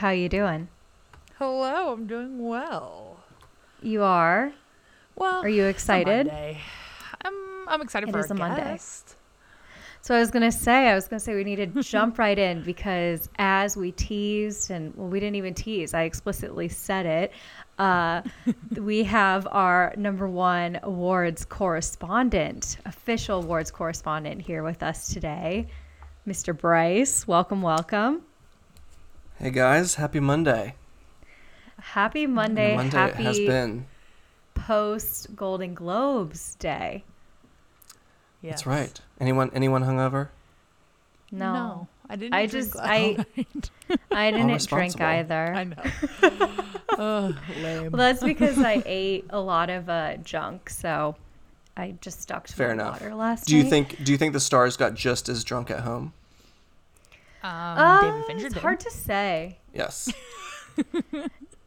How you doing? Hello, I'm doing well. You are? Well, Are you excited? I'm I'm excited It for is our a Monday. guest. So I was gonna say, I was gonna say we need to jump right in because as we teased, and well, we didn't even tease. I explicitly said it. Uh, we have our number one awards correspondent, official awards correspondent, here with us today, Mr. Bryce. Welcome, welcome. Hey guys, happy Monday. Happy Monday. Monday happy has been. post Golden Globes Day. Yes. That's right. Anyone anyone hungover? No, I didn't. I drink just- I- I didn't drink either. I know. Ugh, lame. Well, that's because I ate a lot of uh, junk, so I just stuck to Fair my enough. water last Do you night. think do you think the stars got just as drunk at home? Um, Uh, David Fincher it's did. hard to say. Yes.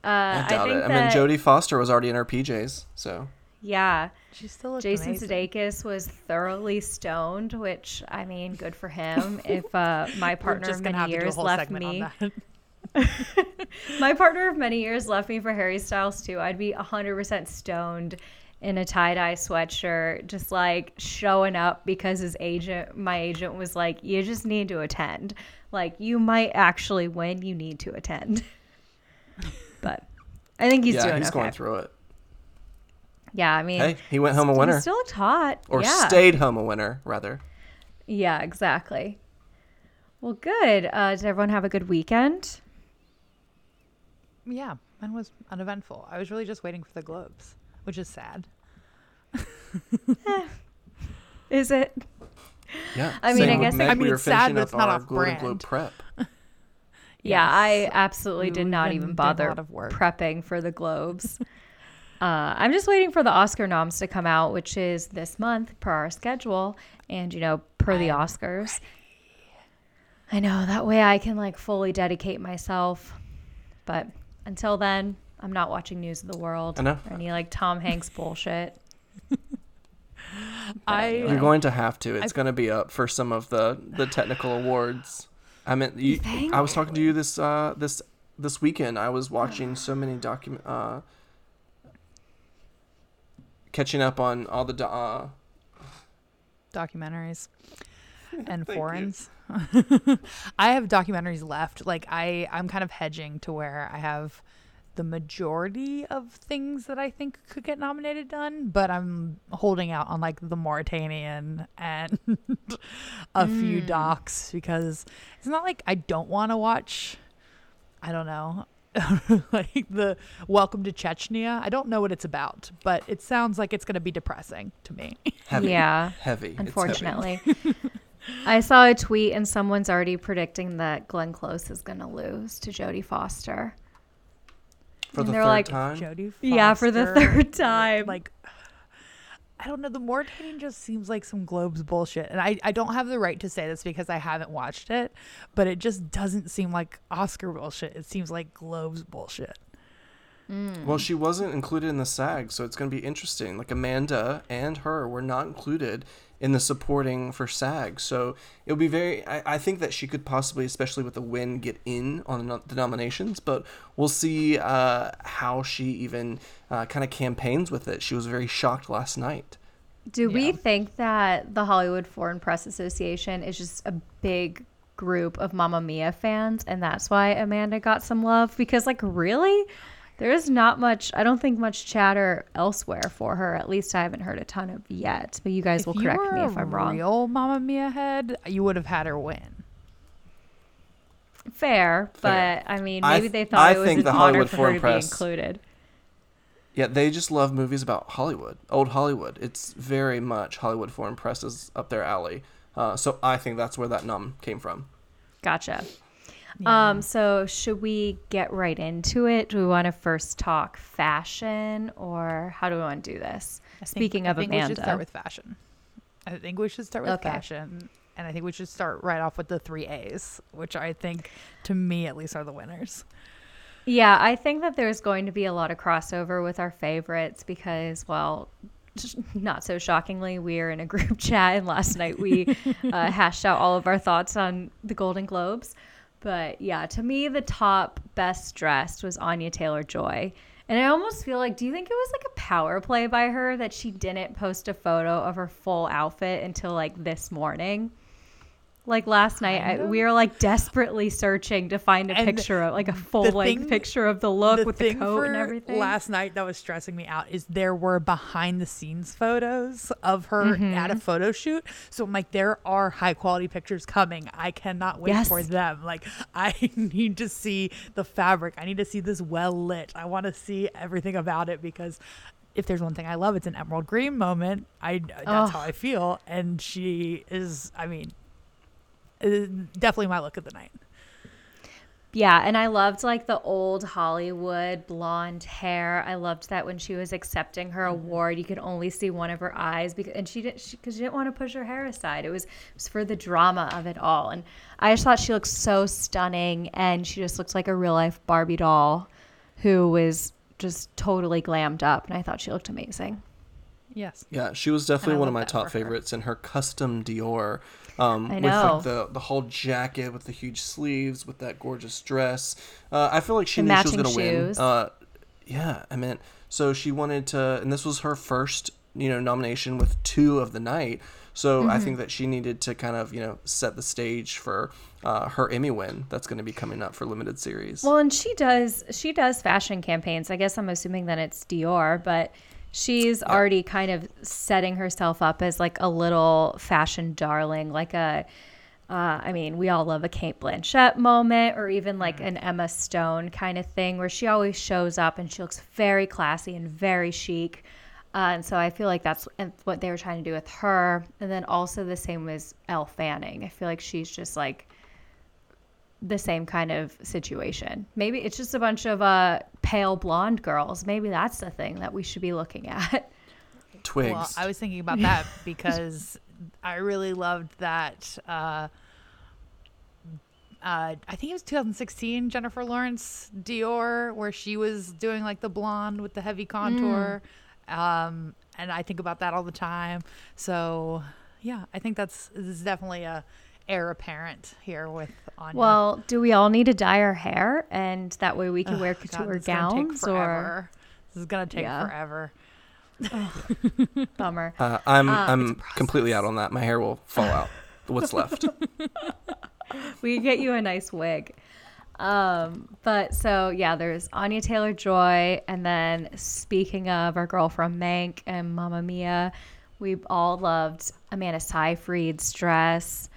Uh, I I, doubt think it. I mean Jodie Foster was already in her PJs, so Yeah, She still looks Jason amazing. Sudeikis was thoroughly stoned, which I mean, good for him. if uh, my partner just of gonna many have to do a years whole left me, on that. my partner of many years left me for Harry Styles too. I'd be hundred percent stoned in a tie dye sweatshirt, just like showing up because his agent, my agent, was like, "You just need to attend. Like, you might actually win. You need to attend." but I think he's yeah, doing he's okay. going through it. Yeah, I mean, Hey, he went home a he winner. still looked hot. or yeah. stayed home a winner, rather. Yeah, exactly. Well, good. Uh, did everyone have a good weekend? yeah, mine was uneventful. I was really just waiting for the globes, which is sad. Is it? Yeah. I mean, I guess- Meg, I mean, we it's sad, that it's not off Golden brand. Globe prep. Yeah, I Yes. absolutely did not even bother prepping for the Globes. uh, I'm just waiting for the Oscar noms to come out, which is this month per our schedule, and you know, per the I'm Oscars. I know that way I can like fully dedicate myself, but until then, I'm not watching News of the World I know. or any like Tom Hanks bullshit. I anyway. You're going to have to. It's going to be up for some of the the technical awards. I mean, you, I was talking to you this uh this this weekend. I was watching so many document uh catching up on all the do- uh documentaries and Thank foreigns. I have documentaries left. Like I, I'm kind of hedging to where I have the majority of things that I think could get nominated done, but I'm holding out on like the Mauritanian and a few Mm. docs because it's not like I don't want to watch. I don't know. like the Welcome to Chechnya. I don't know what it's about, but it sounds like it's going to be depressing to me. heavy. Yeah, Heavy. It's heavy. unfortunately. I saw a tweet and someone's already predicting that Glenn Close is going to lose to Jodie Foster. For And the they're third like, time. Jodie Foster. Yeah, for the third time. Like, I don't know. The Mauritanian just seems like some Globes bullshit. And I, I don't have the right to say this because I haven't watched it, but it just doesn't seem like Oscar bullshit. It seems like Globes bullshit. Well, she wasn't included in the SAG, so it's going to be interesting. Like Amanda and her were not included in the supporting for SAG, so it'll be very. I, I think that she could possibly, especially with the win, get in on the, the nominations. But we'll see uh, how she even uh, kind of campaigns with it. She was very shocked last night. Do we think that the Hollywood Foreign Press Association is just a big group of Mamma Mia fans and that's why Amanda got some love? Because, like, really? There is not much, I don't think much chatter elsewhere for her. At least I haven't heard a ton of yet. But you guys if will you correct me if I'm wrong. real Mamma Mia head, you would have had her win. Fair, but Fair. I mean, I maybe they thought I it was think an the honor Hollywood for her Foreign to Press- be included. Yeah, they just love movies about Hollywood, old Hollywood. It's very much Hollywood Foreign Press is up their alley. Uh, so I think that's where that nom came from. Gotcha. Yeah. Um, so should we get right into it? Do we want to first talk fashion or how do we want to do this? I think- Speaking I of think we should start with fashion. I think we should start with Okay. fashion. And I think we should start right off with the three A's, which I think, to me at least, are the winners. Yeah, I think that there's going to be a lot of crossover with our favorites because, well, not so shockingly, we are in a group chat, and last night we uh, hashed out all of our thoughts on the Golden Globes. But yeah, to me, the top best dressed was Anya Taylor Joy. And I almost feel like, do you think it was like a power play by her that she didn't post a photo of her full outfit until like this morning? Like last night, I, we were like desperately searching to find a And picture of like a full length thing- picture of the look the with the coat and everything. Last night that was stressing me out is there were behind the scenes photos of her at Mm-hmm. a photo shoot. So I'm like, there are high quality pictures coming. I cannot wait Yes. for them. Like I need to see the fabric. I need to see this well lit. I want to see everything about it because if there's one thing I love, it's an emerald green moment. I that's Oh. how I feel, and she is. I mean, definitely my look of the night. Yeah, and I loved like the old Hollywood blonde hair. I loved that when she was accepting her Mm-hmm. award, you could only see one of her eyes because, and she didn't because she, didn't want to push her hair aside. It was, it was for the drama of it all, and I just thought she looked so stunning, and she just looks like a real life Barbie doll, who was just totally glammed up, and I thought she looked amazing. Yes. Yeah, she was definitely one of my top for her. favorites in her custom Dior. Um, I with know. like the the whole jacket with the huge sleeves with that gorgeous dress. Uh, I feel like she The knew she was gonna win. Uh, yeah, I meant so she wanted to, and this was her first, you know, nomination with two of the night. So Mm-hmm. I think that she needed to kind of, you know, set the stage for uh, her Emmy win that's going to be coming up for limited series. Well, and she does she does fashion campaigns. I guess I'm assuming that it's Dior, but she's already kind of setting herself up as like a little fashion darling, like a uh, I mean, we all love a Cate Blanchett moment or even like an Emma Stone kind of thing where she always shows up and she looks very classy and very chic. Uh, and so I feel like that's what they were trying to do with her. And then also the same as Elle Fanning. I feel like she's just like the same kind of situation. Maybe it's just a bunch of uh, pale blonde girls. Maybe that's the thing that we should be looking at. Twigs. Well, I was thinking about that because I really loved that. Uh, uh, I think it was 2016 Jennifer Lawrence Dior, where she was doing like the blonde with the heavy contour. Um, and I think about that all the time. So, yeah, I think that's this is definitely a heir apparent here with Anya. Well, do we all need to dye our hair, and that way we can wear couture this is gonna take gowns? Or. This is gonna take Yeah. forever. bummer. uh, I'm uh, I'm completely out on that. My hair will fall out. What's left? we could get you a nice wig. Um, but so yeah, there's Anya Taylor Joy, and then speaking of our girl from Mank and Mamma Mia, we all loved Amanda Seyfried's dress.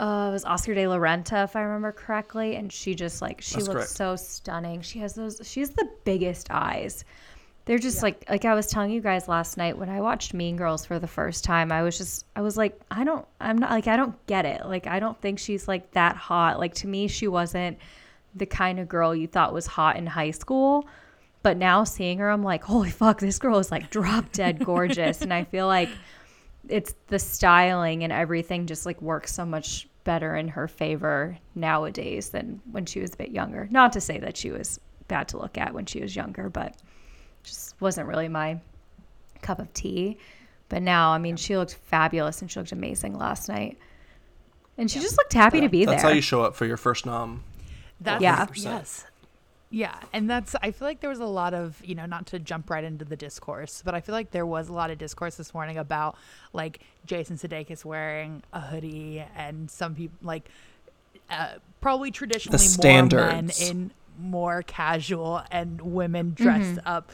Uh, it was Oscar de la Renta, if I remember correctly, and she just like she That's looks correct. so stunning. She has those. She has the biggest eyes. They're just like like I was telling you guys last night when I watched Mean Girls for the first time. I was just I was like I don't I'm not like I don't get it. Like I don't think she's like that hot. Like to me she wasn't the kind of girl you thought was hot in high school. But now seeing her I'm like holy fuck this girl is like drop dead gorgeous and I feel like it's the styling and everything just like works so much better in her favor nowadays than when she was a bit younger. Not to say that she was bad to look at when she was younger, but just wasn't really my cup of tea. But now, I mean, she looked fabulous and she looked amazing last night. And she just looked happy to be That's there. how you show up for your first nom. That's Yeah. yes. Yeah, and that's I feel like there was a lot of, you know, not to jump right into the discourse, but I feel like there was a lot of discourse this morning about like Jason Sudeikis wearing a hoodie and some people like uh, probably traditionally more men in more casual and women dressed up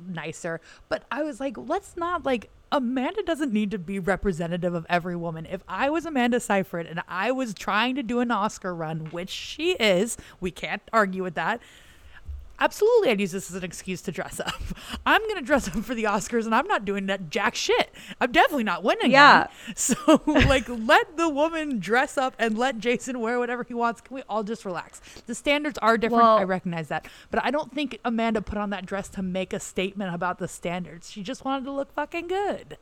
nicer. But I was like, let's not like Amanda doesn't need to be representative of every woman. If I was Amanda Seyfried and I was trying to do an Oscar run, which she is, we can't argue with that. Absolutely, I'd use this as an excuse to dress up. I'm gonna dress up for the Oscars, and I'm not doing that jack shit. I'm definitely not winning. Yeah. So, like, let the woman dress up and let Jason wear whatever he wants. Can we all just relax? The standards are different. Well- I recognize that, but I don't think Amanda put on that dress to make a statement about the standards. She just wanted to look fucking good.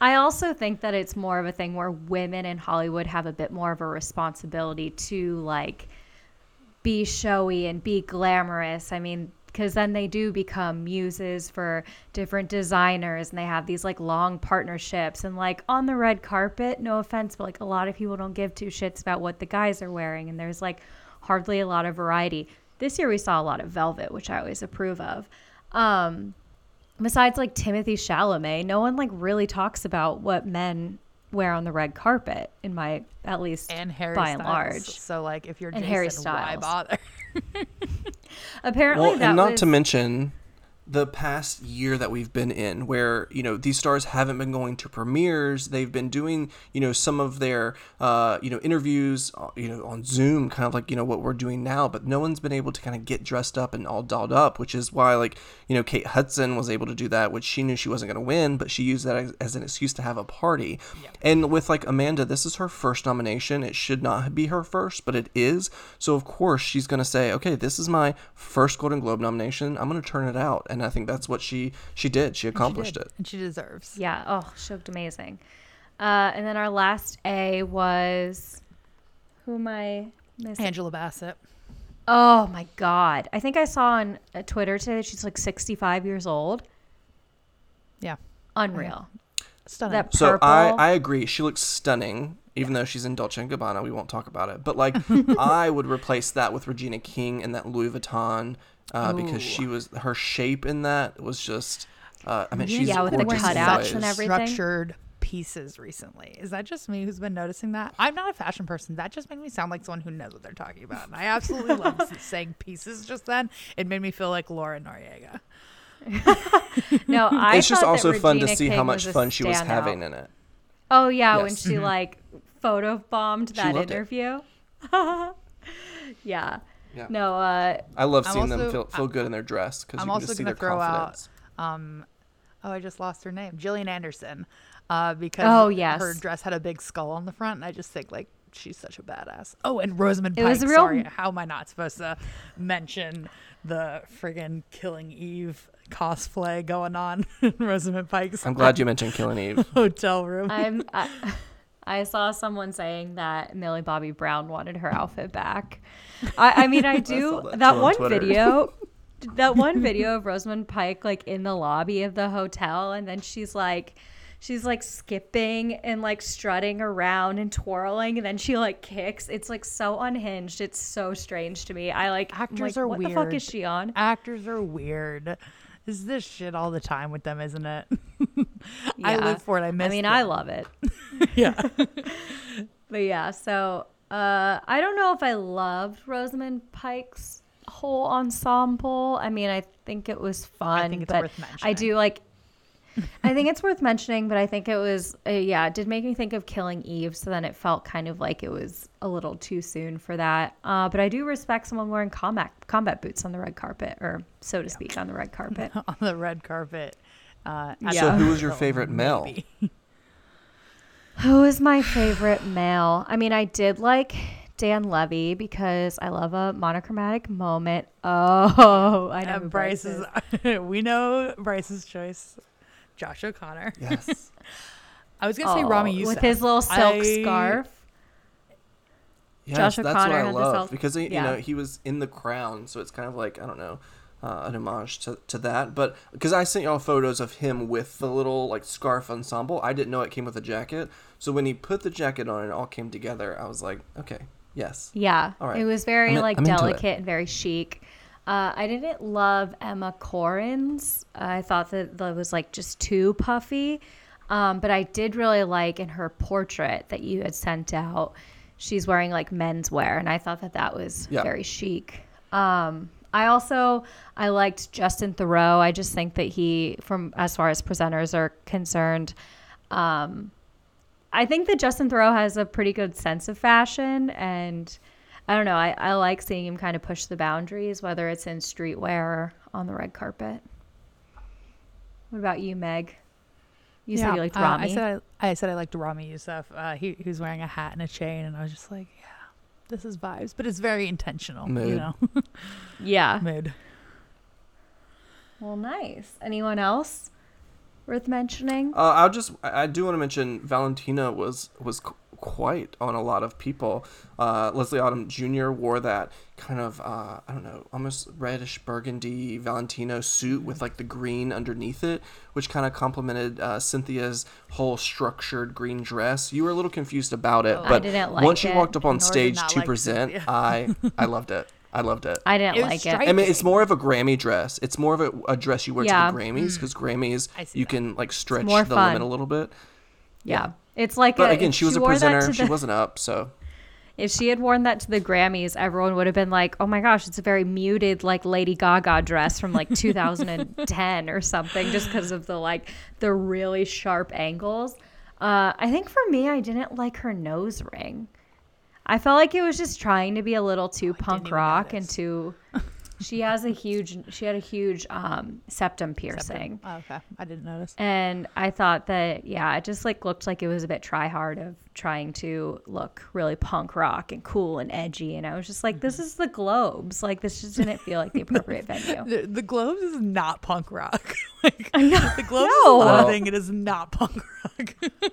I also think that it's more of a thing where women in Hollywood have a bit more of a responsibility to like be showy and be glamorous. I mean, because then they do become muses for different designers and they have these like long partnerships. And like on the red carpet no offense but like a lot of people don't give two shits about what the guys are wearing and there's like hardly a lot of variety. This year we saw a lot of velvet which i always approve of. Um besides like timothy chalamet no one like really talks about what men wear on the red carpet in my at least and Harry by Styles. and large So like, if you're And Jason, Harry why bother? apparently well, that and not was, to mention the past year that we've been in where you know these stars haven't been going to premieres. They've been doing you know some of their uh, you know interviews uh, you know on zoom kind of like you know what we're doing now but no one's been able to kind of get dressed up and all dolled up which is why like you know kate hudson was able to do that which she knew she wasn't going to win but she used that as, as an excuse to have a party. And with like amanda this is her first nomination. It should not be her first but it is. So of course she's going to say okay this is my first golden globe nomination. I'm going to turn it out. And i think that's what she she did she accomplished she did, it and she deserves. Yeah. Oh, she looked amazing. Uh, and then our last A was who am I missing? Angela Bassett. Oh my God! I think I saw on uh, Twitter today that she's like 65 years old. Yeah, Unreal. stunning. That so i i agree she looks stunning even though she's in Dolce and Gabbana, we won't talk about it. But like, I would replace that with Regina King and that Louis Vuitton uh, because she was her shape in that was just. Uh, I mean, Yeah, she's Yeah, with the gorgeous cutouts and everything. structured pieces recently. Is that just me who's been noticing that? I'm not a fashion person. That just made me sound like someone who knows what they're talking about. And I absolutely love saying pieces just then. It made me feel like Laura Noriega. no, I. it's just also fun to Regina see how much fun she was having in it. Oh yeah, when Yes. she like photo bombed that interview. yeah. Yeah. No. Uh. I love I'm seeing them feel, feel good in their dress because you can also just see their throw out- confidence. Um, oh, I just lost her name. Gillian Anderson. Uh, because Oh, yes. her dress had a big skull on the front. And I just think like she's such a badass. Oh, and Rosamund It Pike. was real- Sorry, how am I not supposed to mention the friggin' Killing Eve cosplay going on in Rosamund Pike's I'm glad you mentioned Killing Eve. hotel room? I'm. I, I saw someone saying that Millie Bobby Brown wanted her outfit back. I, I mean, I do that that, too on one video. That one video of Rosamund Pike like in the lobby of the hotel, and then she's like, she's like skipping and like strutting around and twirling, and then she like kicks. It's like so unhinged. It's so strange to me. I like Actors like, are what the fuck is she on? Actors are weird. Is this shit all the time with them, isn't it? I Yeah. live for it. I miss I mean. I love it. yeah. But yeah, so uh, I don't know if I loved Rosamund Pike's whole ensemble. I mean, I think it was fun, I think it's but worth I do like. I think it's worth mentioning, but I think it was uh, yeah, it did make me think of Killing Eve. So then it felt kind of like it was a little too soon for that. Uh, but I do respect someone wearing combat combat boots on the red carpet, or so to speak, on the red carpet. on the red carpet. Uh, at So, who was your favorite male? maybe. Who is my favorite male? I mean, I did like Dan Levy because I love a monochromatic moment. Oh, I know Uh, who Bryce Bryce is. is. we know Bryce's choice. Josh O'Connor. Yes. I was gonna say Ramy Oh, Youssef with his little silk I- scarf. Yes, Josh that's what O'Connor I had love self- because you yeah. know he was in the crown, so it's kind of like I don't know, uh, an homage to, to that. But because I sent y'all photos of him with the little like scarf ensemble, I didn't know it came with a jacket. So when he put the jacket on and it all came together, I was like, okay, yes. Yeah, All right. it was very I'm in- like I'm delicate and very chic. Uh, I didn't love Emma Corrin's. I thought that that was like just too puffy. Um, but I did really like in her portrait that you had sent out. She's wearing like menswear, and I thought that that was Yeah. very chic. Um, I also I liked Justin Theroux. I just think that he, from as far as presenters are concerned, um, I think that Justin Theroux has a pretty good sense of fashion, and I don't know. I, I like seeing him kind of push the boundaries, whether it's in streetwear or on the red carpet. What about you, Meg? You said you liked uh, Ramy. I said I, I said I liked Ramy Youssef. Uh, he he was wearing a hat and a chain, and I was just like, yeah, this is vibes, but it's very intentional. Mood. You know, yeah. mood. Well, nice. Anyone else worth mentioning? Uh, I'll just I I do want to mention Valentina was was qu- quite on a lot of people. Uh, Leslie Odom Jr. wore that kind of uh, I don't know, almost reddish burgundy Valentino suit with like the green underneath it, which kind of complemented uh, Cynthia's whole structured green dress. You were a little confused about it, Oh. I but didn't like once she it. walked up on stage to like present, Cynthia. I I loved it. I loved it. I didn't It was like it. striking. I mean, it's more of a Grammy dress. It's more of a, a dress you wear Yeah. to the Grammys because Grammys you that. can like stretch the fun. limit a little bit. Yeah. It's like But a, again, she was a presenter. to She wasn't up, so If she had worn that to the Grammys, everyone would have been like, "Oh my gosh, it's a very muted like Lady Gaga dress from like 2010 or something," just because of the like the really sharp angles. Uh, I think for me, I didn't like her nose ring. I felt like it was just trying to be a little too punk even rock and too. She has a huge. She had a huge um, septum piercing. Oh, okay, I didn't notice. And I thought that, yeah, it just like looked like it was a bit try hard of trying to look really punk rock and cool and edgy. And I was just like, this is the Globes. Like, this just didn't feel like the appropriate venue. The, the Globes is not punk rock. like I the Globes No. is Well- one thing. It is not punk rock.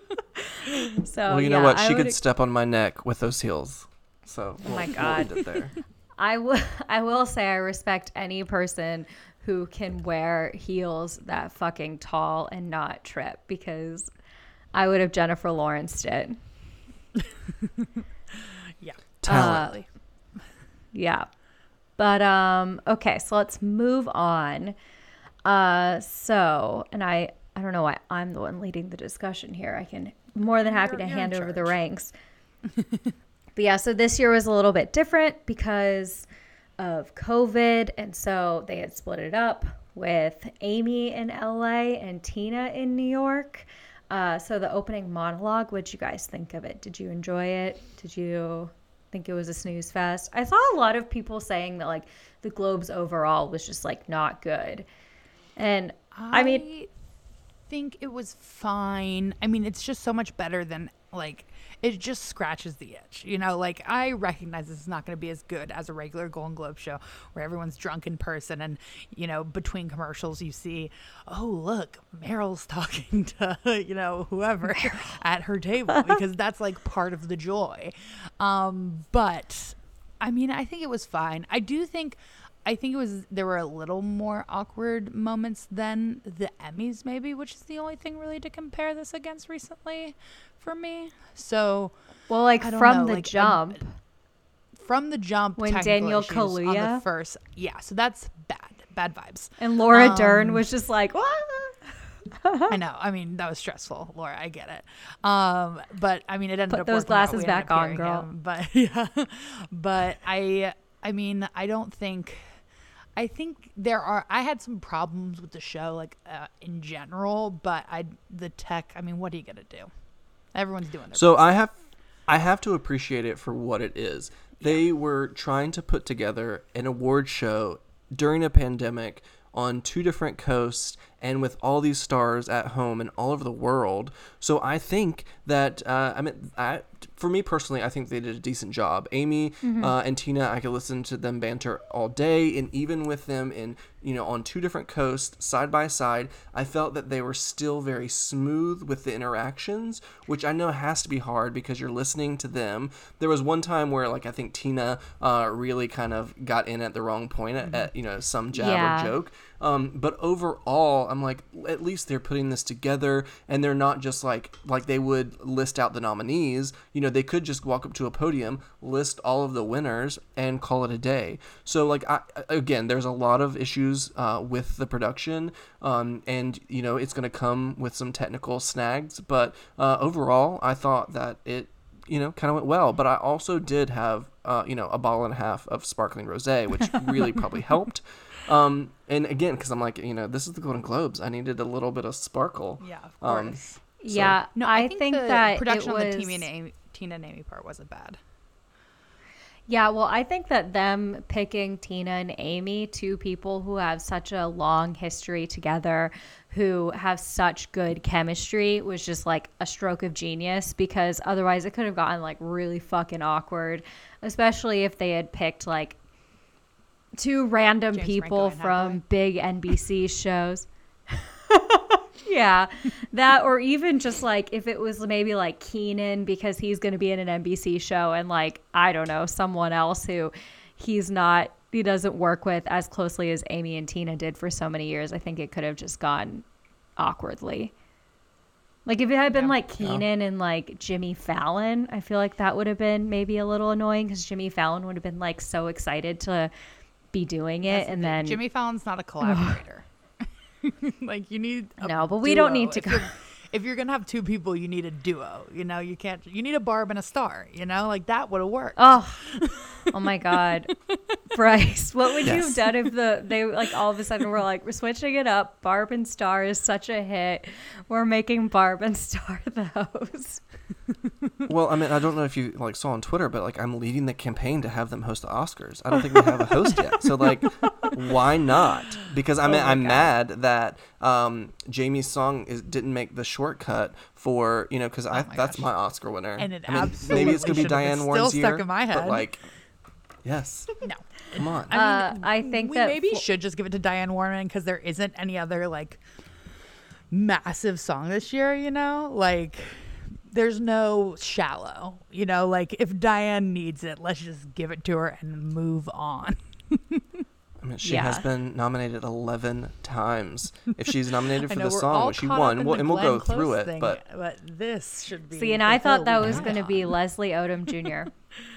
So, well, you yeah, know what? I She would- could step on my neck with those heels. So Oh my God. we'll there. I will. I will say I respect any person who can wear heels that fucking tall and not trip because I would have Jennifer Lawrence did. yeah, Talent. Uh, Yeah. But um okay, so let's move on. Uh so and I I don't know why I'm the one leading the discussion here. I can more than happy You're- to you're hand over the ranks. but yeah, so this year was a little bit different because of COVID and so they had split it up with Amy in LA and Tina in New York. Uh, so the opening monologue, what'd you guys think of it? Did you enjoy it? Did you think it was a snooze fest? I saw a lot of people saying that like the Globes overall was just like not good. And I mean, think it was fine. I mean, it's just so much better than like it just scratches the itch. You know, like I recognize this is not going to be as good as a regular Golden Globe show where everyone's drunk in person and you know between commercials you see, oh look, Meryl's talking to you know whoever at her table because that's like part of the joy. Um, but I mean, I think it was fine. I do think. I think it was there were a little more awkward moments than the Emmys, maybe, which is the only thing really to compare this against recently for me. So well, like from know, the like, um, jump, from the jump, When Daniel issues on Kaluuya- the first, yeah, so that's bad, bad vibes. and Laura Dern Um, was just like, what? I know. I mean, that was stressful, Laura. I get it. Um, but I mean, it ended Put up those glasses back on, girl. him. But yeah, but I, I mean, I don't think. I think there are. I had some problems with the show, like uh, in general. But I, the tech. I mean, what are you gonna do? Everyone's doing their. So I have I have to appreciate it for what it is. They were trying to put together an award show during a pandemic on two different coasts and with all these stars at home and all over the world. So I think that uh, I mean, I, for me personally, I think they did a decent job. Amy uh, and Tina, I could listen to them banter all day, and even with them in you know on two different coasts side by side, I felt that they were still very smooth with the interactions, which I know has to be hard because you're listening to them. There was one time where like I think Tina uh, really kind of got in at the wrong point at, at you know some jab Yeah. or joke. Um, but overall, I'm like, at least they're putting this together, and they're not just like like they would list out the nominees. You know, they could just walk up to a podium, list all of the winners, and call it a day. So like, I, again, there's a lot of issues uh, with the production, um, and you know, it's going to come with some technical snags. But uh, overall, I thought that it you know, kind of went well. But I also did have, uh, you know, a bottle and a half of sparkling rosé, which really probably helped. Um, and again, because I'm like, you know, this is the Golden Globes. I needed a little bit of sparkle. yeah, of um, course. yeah, no, I, I, think, the that production it on the Tina and Amy, Tina and Amy part wasn't bad. Yeah, well, I think that them picking Tina and Amy, two people who have such a long history together, who have such good chemistry, was just like a stroke of genius because otherwise it could have gotten like really fucking awkward, especially if they had picked like two random James people from big NBC shows. yeah, that or even just like if it was maybe like Kenan because he's going to be in an NBC show and like I don't know someone else who he's not he doesn't work with as closely as Amy and Tina did for so many years. I think it could have just gone awkwardly. Like if it had been Yeah. like Kenan and like Jimmy Fallon, I feel like that would have been maybe a little annoying because Jimmy Fallon would have been like so excited to be doing it, That's and thing. then Jimmy Fallon's not a collaborator. like you need No, but we don't need to go- If you're gonna have two people, you need a duo. You know, you can't. You need a Barb and a Star. You know, like that would have worked. Oh, oh my God, Bryce! What would you have done if the they like all of a sudden were like, we're switching it up. Barb and Star is such a hit. We're making Barb and Star the host. Well, I mean, I don't know if you like saw on Twitter, but like I'm leading the campaign to have them host the Oscars. I don't think we have a host yet, so like, why not? Because I mean, Oh I'm God. mad that um, Jamie's song is, didn't make the shortcut for you know because I Oh my that's gosh. my Oscar winner. And it I mean, maybe it's gonna be should've been Diane still Warren's stuck year, in my but head. like, yes, No. come on. I mean, Uh, I think we that maybe fo- should just give it to Diane Warren because there isn't any other like massive song this year. You know, like there's no shallow. You know, like if Diane needs it, let's just give it to her and move on. I mean, she has been nominated 11 times. If she's nominated for know the song, which she won, we'll, and we'll Glenn go through Close it. thing, But but this should be. See, and I thought that was going to be Leslie Odom Jr.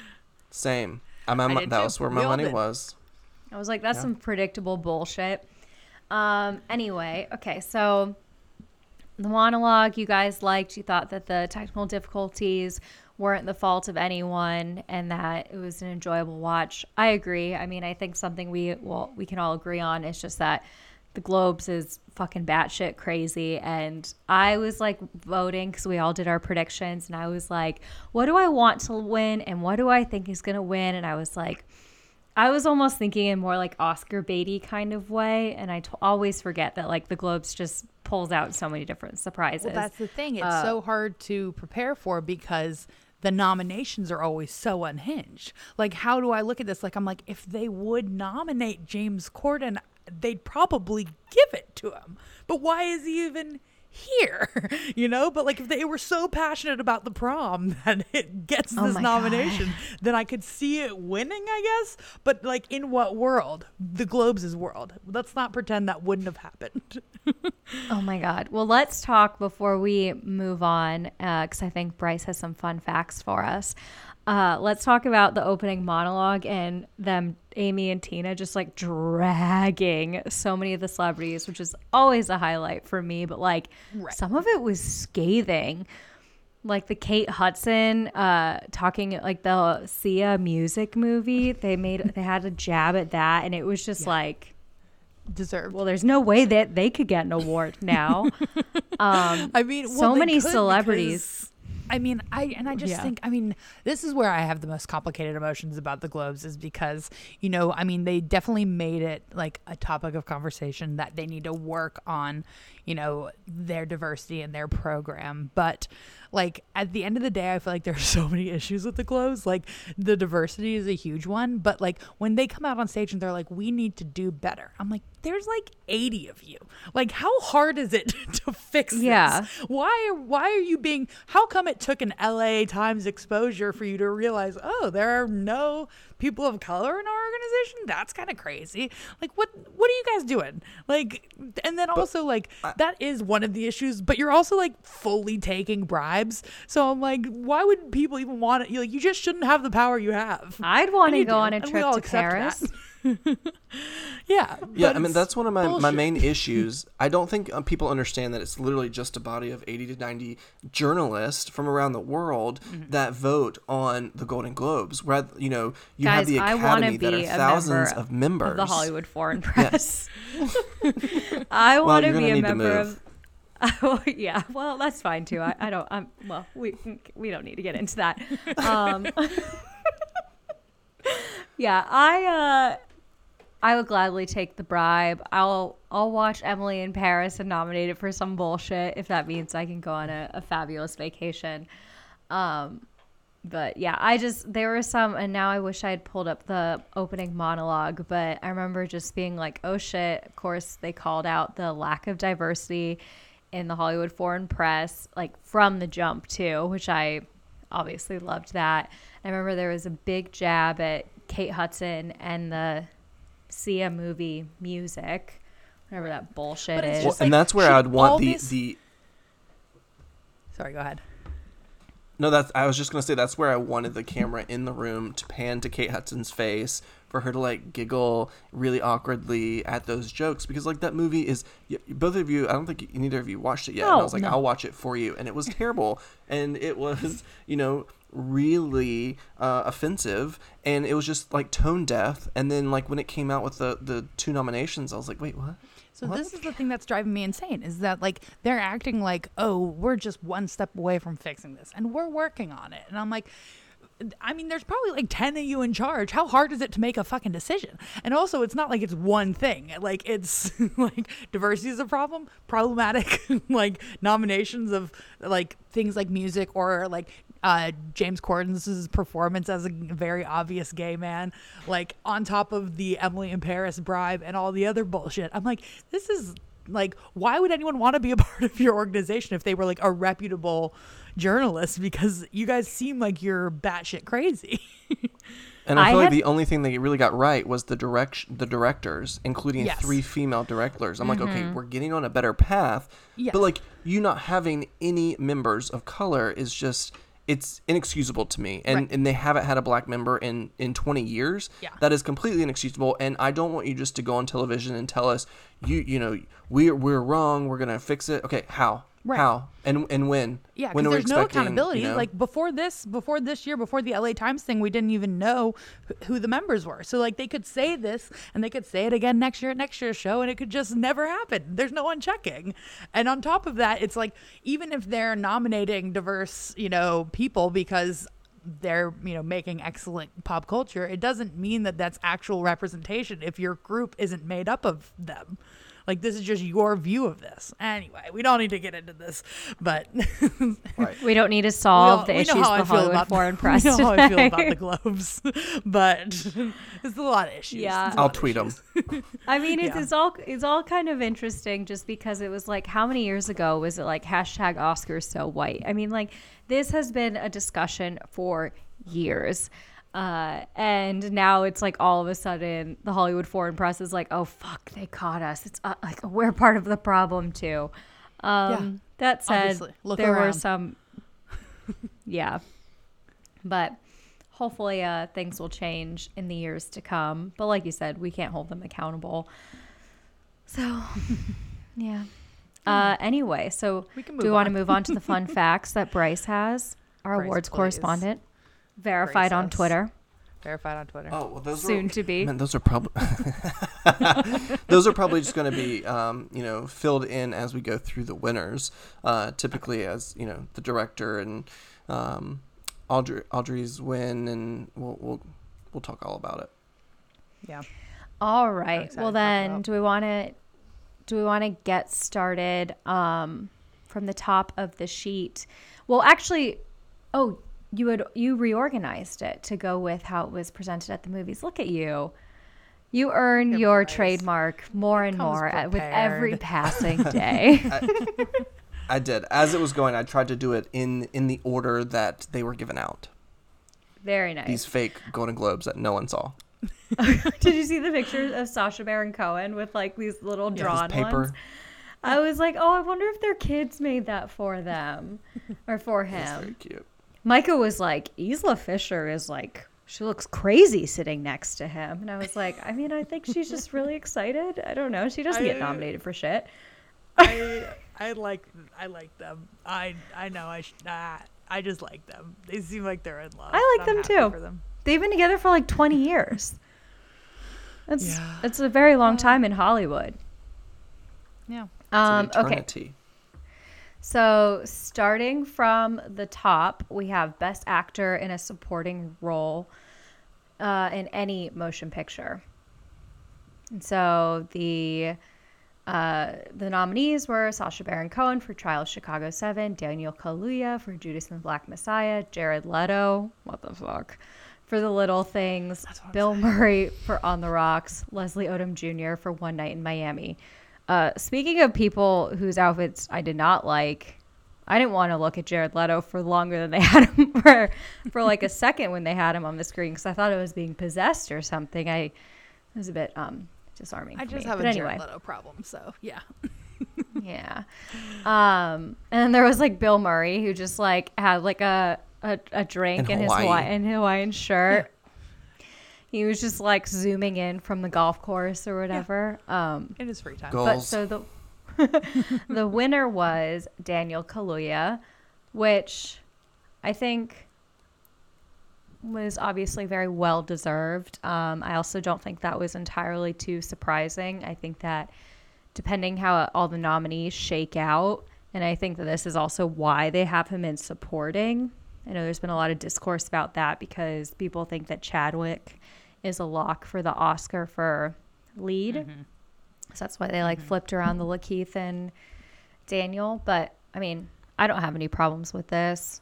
same. I'm, I'm, I that too. was where my all money did. was. I was like, that's Yeah. some predictable bullshit. Um, anyway, okay, so the monologue you guys liked, you thought that the technical difficulties weren't the fault of anyone and that it was an enjoyable watch. I agree. I mean, I think something we well we can all agree on is just that the Globes is fucking batshit crazy. And I was like voting because we all did our predictions, and I was like, what do I want to win and what do I think is gonna win? And I was like, I was almost thinking in more like Oscar Beatty kind of way, and I t- always forget that like the Globes just pulls out so many different surprises. Well, that's the thing. It's Uh, so hard to prepare for because the nominations are always so unhinged. Like, how do I look at this? Like, I'm like, if they would nominate James Corden, they'd probably give it to him. But why is he even here? You know? But like, if they were so passionate about the prom that it gets Oh this my God. nomination, then I could see it winning, I guess. But like, in what world? The Globes' world. Let's not pretend that wouldn't have happened. Oh my God. Well, let's talk before we move on, because I think Bryce has some fun facts for us. Uh, let's talk about the opening monologue and them, Amy and Tina, just like dragging so many of the celebrities, which is always a highlight for me. But like Right. some of it was scathing. Like the Kate Hudson uh, talking like the Sia music movie, they made they had a jab at that, and it was just like Deserved. well, there's no way that they could get an award now. um, I mean, well, so many celebrities. I mean, I and I just Yeah. think, I mean, this is where I have the most complicated emotions about the Globes is because you know, I mean, they definitely made it like a topic of conversation that they need to work on, you know, their diversity in their program, but like at the end of the day, I feel like there's so many issues with the clothes. Like the diversity is a huge one, but like when they come out on stage and they're like, "We need to do better," I'm like, "There's like 80 of you. Like, how hard is it to fix this? Yeah. Why? Why are you being? How come it took an LA Times exposure for you to realize, oh, there are no people of color in our organization? That's kind of crazy. Like, what? What are you guys doing? Like, and then also like that is one of the issues. But you're also like fully taking bribes. So I'm like, why would people even want it? You like, you just shouldn't have the power you have. I'd want to go do, on a trip to accept Paris. yeah. Yeah, I mean that's one of my, my main issues. I don't think um, people understand that it's literally just a body of 80 to 90 journalists from around the world Mm-hmm. that vote on the Golden Globes. Where you know you have the I Academy that are thousands member of members. of the Hollywood Foreign Press. I Well, want to be a member of. Oh, yeah, well, that's fine too. I, I don't. I'm well. We we don't need to get into that. Um, yeah, I uh, I would gladly take the bribe. I'll I'll watch Emily in Paris and nominate it for some bullshit if that means I can go on a, a fabulous vacation. Um, but yeah, I just there were some, and now I wish I had pulled up the opening monologue. But I remember just being like, "Oh shit!" Of course, they called out the lack of diversity in the Hollywood Foreign Press, like from the jump too, which I obviously loved that. I remember there was a big jab at Kate Hudson and the Sia movie music, whatever that bullshit But is. Well, just and that's where I'd want the this- the Sorry, go ahead. No, that's. I was just gonna say that's where I wanted the camera in the room to pan to Kate Hudson's face for her to like giggle really awkwardly at those jokes because like that movie is. Both of you, I don't think neither of you watched it yet. and I was like, no. I'll watch it for you, and it was terrible, and it was you know really uh, offensive, and it was just like tone deaf. And then like when it came out with the the two nominations, I was like, wait, what? So What? this is the thing that's driving me insane is that like they're acting like, "Oh, we're just one step away from fixing this and we're working on it." And I'm like, I mean, there's probably like 10 of you in charge. How hard is it to make a fucking decision? And also, it's not like it's one thing. Like, it's like diversity is a problem, problematic, like nominations of like things like music or like uh, James Corden's performance as a very obvious gay man, like on top of the Emily in Paris bribe and all the other bullshit. I'm like, this is like, why would anyone want to be a part of your organization if they were like a reputable journalist? Because you guys seem like you're batshit crazy. And I I feel like the only thing they really got right was the direction, the directors, including Yes. three female directors. I'm like, okay, we're getting on a better path. Yes. But like, you not having any members of color is just, it's inexcusable to me. And Right. and they haven't had a black member in in 20 years. Yeah. That is completely inexcusable. And I don't want you just to go on television and tell us, you you know, we're we're wrong. We're gonna fix it. Okay, how? Right. How and and when? Yeah, because there's no accountability. you know- Like before this, before this year, before the LA Times thing, we didn't even know who the members were. So like they could say this and they could say it again next year at next year's show, and it could just never happen. There's no one checking. And on top of that, it's like even if they're nominating diverse, you know, people because they're you know making excellent pop culture, it doesn't mean that that's actual representation if your group isn't made up of them. Like this is just your view of this. Anyway, we don't need to get into this, but right. We don't need to solve the we issues know how of I the feel Hollywood about Foreign Press We know how I feel about the Globes, but it's a lot of issues. Yeah. It's a I'll tweet them. I mean, it's, Yeah. it's all it's all kind of interesting just because it was like how many years ago was it like hashtag Oscars so white? I mean, like this has been a discussion for years. Uh, and now it's like all of a sudden the Hollywood Foreign Press is like, oh fuck, they caught us. It's uh, like we're part of the problem too. Um, That said, there were some, yeah, but hopefully uh, things will change in the years to come. But like you said, we can't hold them accountable. So, yeah. Uh, anyway, so We can do we want to move on to the fun facts that Bryce has, our Bryce, awards please. correspondent, verified Brace on. Twitter, Verified on Twitter. Oh well, those soon were, to be. Man, those are probably those are probably just going to be um, you know filled in as we go through the winners. Uh, typically, as you know, the director and um, Audrey Audrey's win, and we'll we'll we'll talk all about it. Yeah. All right. Well, then, do we want to do we want to get started um, from the top of the sheet? Well, actually, oh, you had you reorganized it to go with how it was presented at the movies. Look at you. You earn Look your Bryce. trademark more and more with every passing day. I did as it was going. I tried to do it in in the order that they were given out. Very nice. These fake Golden Globes that no one saw. Did you see the pictures of Sacha Baron Cohen with like these little Yeah, drawn this paper. ones? I was like, oh, I wonder if their kids made that for them or for It's very him. cute. Micah was like, Isla Fisher is like, she looks crazy sitting next to him. And I was like, I mean, I think she's just really excited. I don't know. She doesn't get nominated for shit. I I like I like them. I I know I sh- nah, I just like them. They seem like they're in love. I like them too. For them. They've been together for like 20 years. That's, Yeah. that's a very long time in Hollywood. Yeah. It's Um, an okay. So, starting from the top, we have Best Actor in a Supporting Role uh, in any motion picture. And so the uh, the nominees were Sacha Baron Cohen for Trial of Chicago 7, Daniel Kaluuya for Judas and the Black Messiah, Jared Leto, what the fuck, for The Little Things, Bill Murray for On the Rocks, Leslie Odom Jr. for One Night in Miami. Uh, speaking of people whose outfits I did not like, I didn't want to look at Jared Leto for longer than they had him for for like a second when they had him on the screen because I thought it was being possessed or something. I it was a bit um disarming. I just me. have but a anyway. Jared Leto problem, so yeah. Yeah. Um, and then there was like Bill Murray who just like had like a a, a drink In in, his Hawaii. Hawaiian Hawaiian shirt. He was just like zooming in from the golf course or whatever. Um, In his free time. Go- but Goals. so the the winner was Daniel Kaluuya, which I think was obviously very well deserved. Um, I also don't think that was entirely too surprising. I think that depending how all the nominees shake out, and I think that this is also why they have him in supporting. I know there's been a lot of discourse about that because people think that Chadwick is a lock for the Oscar for lead. So that's why they like flipped around the Lakeith and Daniel. But I mean, I don't have any problems with this.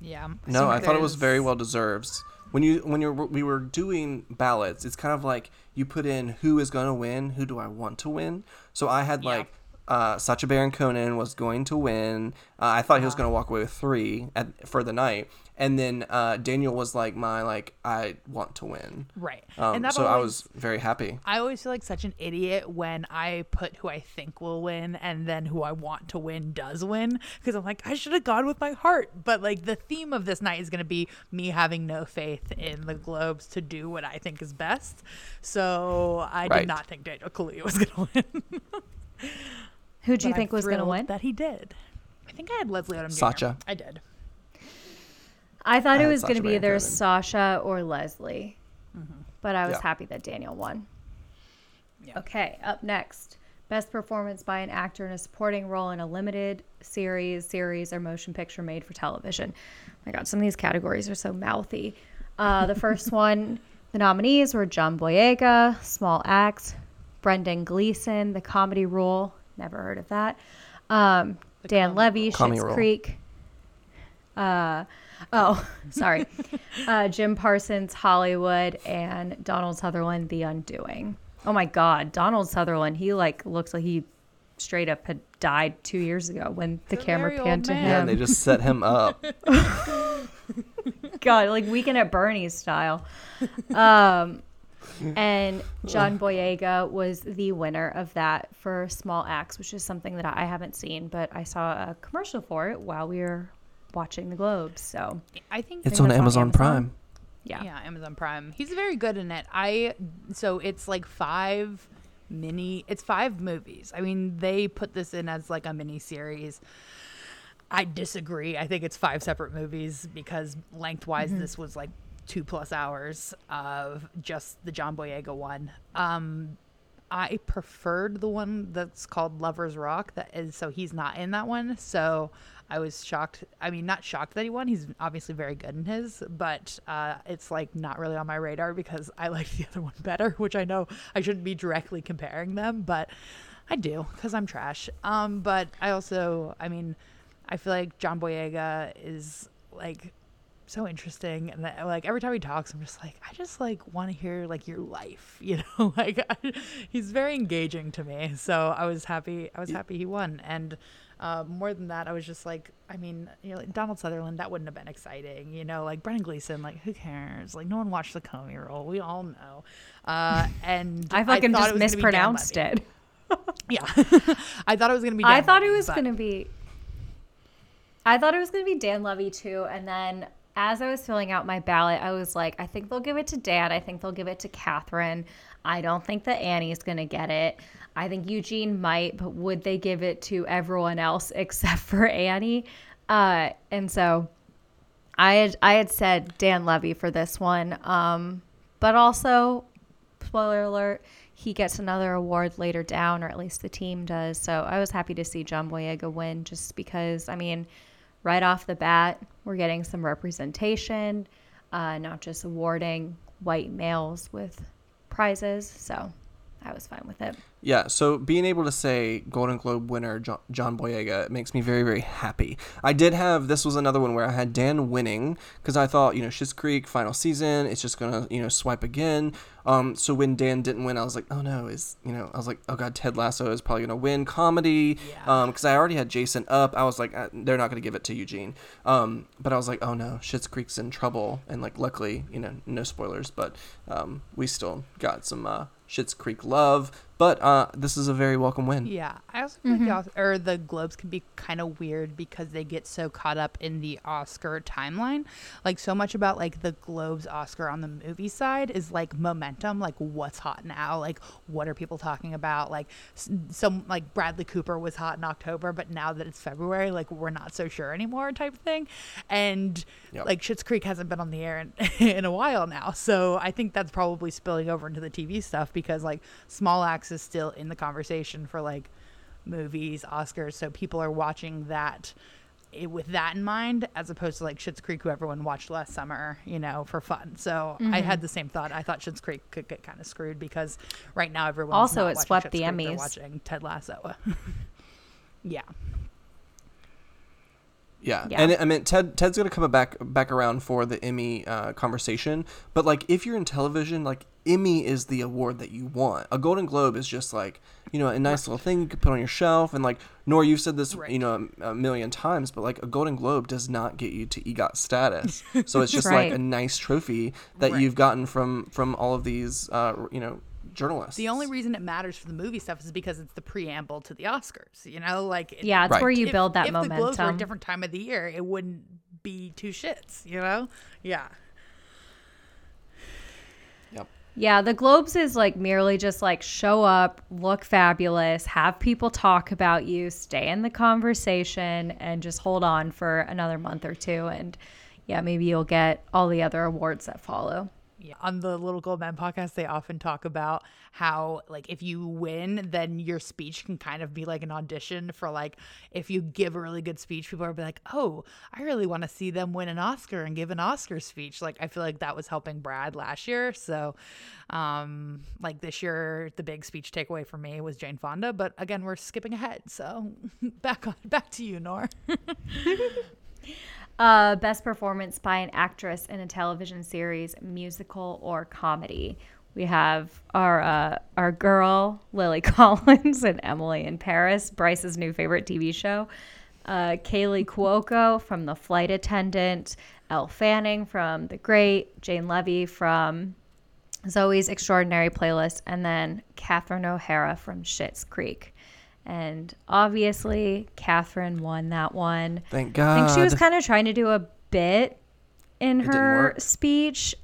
yeah. No, I thought it was very well deserved. When you when you we were doing ballots, it's kind of like you put in who is going to win, who do I want to win. So I had Yeah. like uh, Sacha Baron Cohen was going to win. Uh, I thought he was going to walk away with three at, for the night, and then uh, Daniel was like my like I want to win. Right. Um, and that so I was very happy. I always feel like such an idiot when I put who I think will win and then who I want to win does win because I'm like I should have gone with my heart. But like the theme of this night is going to be me having no faith in the Globes to do what I think is best. So I Right. did not think Daniel Kaluuya was going to win. Who do you But I'm think was going to win? That he did. I think I had Leslie Odom Jr. Sacha. I did. I thought I it was going to be either Cohen. Sacha or Leslie. But I was Yeah. happy that Daniel won. Yeah. Okay, up next. Best performance by an actor in a supporting role in a limited series, series, or motion picture made for television. my God, some of these categories are so mouthy. Uh, the first one, the nominees were John Boyega, Small Axe, Brendan Gleeson, The Comey Rule, never heard of that. Um, Dan Comey Levy, Rule. Schitt's Creek. Uh, oh, sorry. uh, Jim Parsons, Hollywood, and Donald Sutherland, The Undoing. Oh my God, Donald Sutherland, he like looks like he straight up had died two years ago when the He's a camera panned to man. Yeah, him. and they just set him up. God, like Weekend at Bernie's style. Um, and John Boyega was the winner of that for Small Axe, which is something that I haven't seen, but I saw a commercial for it while we were watching the Globes. So I think It's on that's on Amazon, Amazon. Prime. yeah, Yeah, Amazon Prime. He's very good in it. I so it's like five mini it's five movies. I mean, they put this in as like a mini series. I disagree. I think it's five separate movies because lengthwise this was like two plus hours of just the John Boyega one. Um I preferred the one that's called Lovers Rock. That is so he's not in that one. So I was shocked. I mean, not shocked that he won. He's obviously very good in his, but uh, it's like not really on my radar because I like the other one better. Which I know I shouldn't be directly comparing them, but I do because I'm trash. Um, but I also, I mean, I feel like John Boyega is like so interesting and that, like every time he talks i'm just like i just like want to hear like your life you know like I, he's very engaging to me so i was happy i was happy he won and uh, more than that i was just like i mean you know like donald sutherland that wouldn't have been exciting you know like brendan gleeson like who cares like no one watched the comey rule we all know uh, and I fucking thought just it was gonna be Dan mispronounced it. yeah i thought it was gonna be Dan I thought it was but- going to be. I thought it was going to be Dan Levy too, and then as I was filling out my ballot, I was like, I think they'll give it to Dan. I think they'll give it to Catherine. I don't think that Annie's going to get it. I think Eugene might, but would they give it to everyone else except for Annie? Uh, and so I had I had said Dan Levy for this one, um, but also spoiler alert, he gets another award later down, or at least the team does. So I was happy to see John Boyega win, just because I mean, right off the bat, we're getting some representation, uh, not just awarding white males with prizes. So I was fine with it. Yeah, so being able to say Golden Globe winner Jo- John Boyega makes me very, very happy. I did have this was another one where I had Dan winning because I thought you know Schitt's Creek final season, it's just gonna you know swipe again. Um, so when Dan didn't win, I was like, oh no, is you know I was like, oh god, Ted Lasso is probably gonna win comedy. Yeah. Um, because I already had Jason up, I was like, uh, they're not gonna give it to Eugene. Um, but I was like, oh no, Schitt's Creek's in trouble, and like luckily, you know, no spoilers, but um, we still got some uh Schitt's Creek love. But uh, this is a very welcome win. Yeah, I also feel like the, Os- or the Globes can be kind of weird because they get so caught up in the Oscar timeline. Like so much about like the Globes Oscar on the movie side is like momentum, like what's hot now, like what are people talking about? Like some like Bradley Cooper was hot in October, but now that it's February, like we're not so sure anymore, type of thing. And Yep. like Schitt's Creek hasn't been on the air in, in a while now, so I think that's probably spilling over into the TV stuff because like Small Is still in the conversation for like movies, Oscars, so people are watching that i- with that in mind, as opposed to like Schitt's Creek, who everyone watched last summer, you know, for fun. So I had mm-hmm. the same thought. I thought Schitt's Creek could get kind of screwed because right now everyone Also, it swept Schitt's the Creek, Emmys. watching Ted Lasso. yeah. Yeah. Yeah. and I mean Ted Ted's gonna come back back around for the Emmy uh, conversation, but like if you're in television, like Emmy is the award that you want. A Golden Globe is just like you know a nice little thing you could put on your shelf, and like Nora, you've said this Right. you know a, a million times, but like a Golden Globe does not get you to EGOT status, so it's just Right. like a nice trophy that Right. you've gotten from from all of these uh, you know journalists. The only reason it matters for the movie stuff is because it's the preamble to the Oscars. You know, like it- Yeah, it's Right. where you if- build that if the Globes were a different time of the year, it wouldn't be two shits. You know? Yeah. Yep. Yeah, the Globes is like merely just like show up, look fabulous, have people talk about you, stay in the conversation, and just hold on for another month or two. And yeah, maybe you'll get all the other awards that follow. Yeah. On the Little Gold Men podcast, they often talk about how, like, if you win, then your speech can kind of be like an audition for, like, if you give a really good speech, people are be like, oh, I really want to see them win an Oscar and give an Oscar speech. Like, I feel like that was helping Brad last year. So, um, like, this year, the big speech takeaway for me was Jane Fonda. But again, we're skipping ahead. So, back on, back to you, Nor. Uh, best performance by an actress in a television series, musical, or comedy. We have our uh, our girl Lily Collins and Emily in Paris, Bryce's new favorite TV show. Uh, Kaley Cuoco from The Flight Attendant, Elle Fanning from The Great, Jane Levy from Zoey's Extraordinary Playlist, and then Catherine O'Hara from Schitt's Creek. And obviously, Catherine won that one. Thank God. I think she was kind of trying to do a bit in didn't her speech.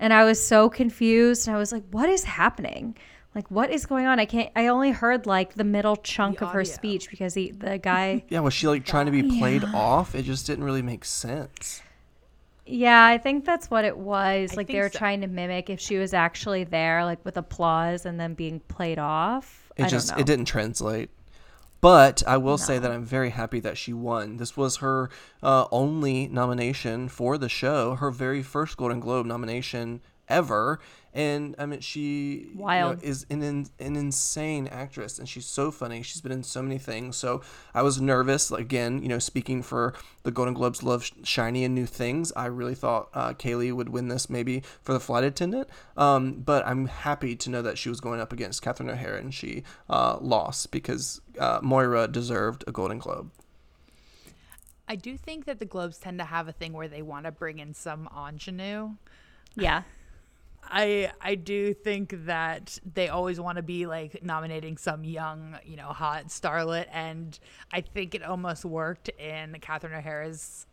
And I was so confused. And I was like, what is happening? Like, what is going on? I can't, I only heard like the middle chunk The of her speech because he, the guy, yeah, was she like trying to be played Yeah. off? It just didn't really make sense. yeah, I think that's what it was. I like, they were so. trying to mimic if she was actually there, like with applause and then being played off. It I just it didn't translate. But I will say that I'm very happy that she won. This was her uh, only nomination for the show, her very first Golden Globe nomination ever. And I mean, she you know, is an in, an insane actress, and she's so funny. She's been in so many things. So I was nervous. Again, you know, speaking for the Golden Globes, love shiny and new things. I really thought uh, Kaley would win this, maybe for the flight attendant. Um, but I'm happy to know that she was going up against Catherine O'Hara, and she uh, lost because uh, Moira deserved a Golden Globe. I do think that the Globes tend to have a thing where they want to bring in some ingenue. Yeah. I I do think that they always want to be like nominating some young, you know, hot starlet, and I think it almost worked in Catherine O'Hara's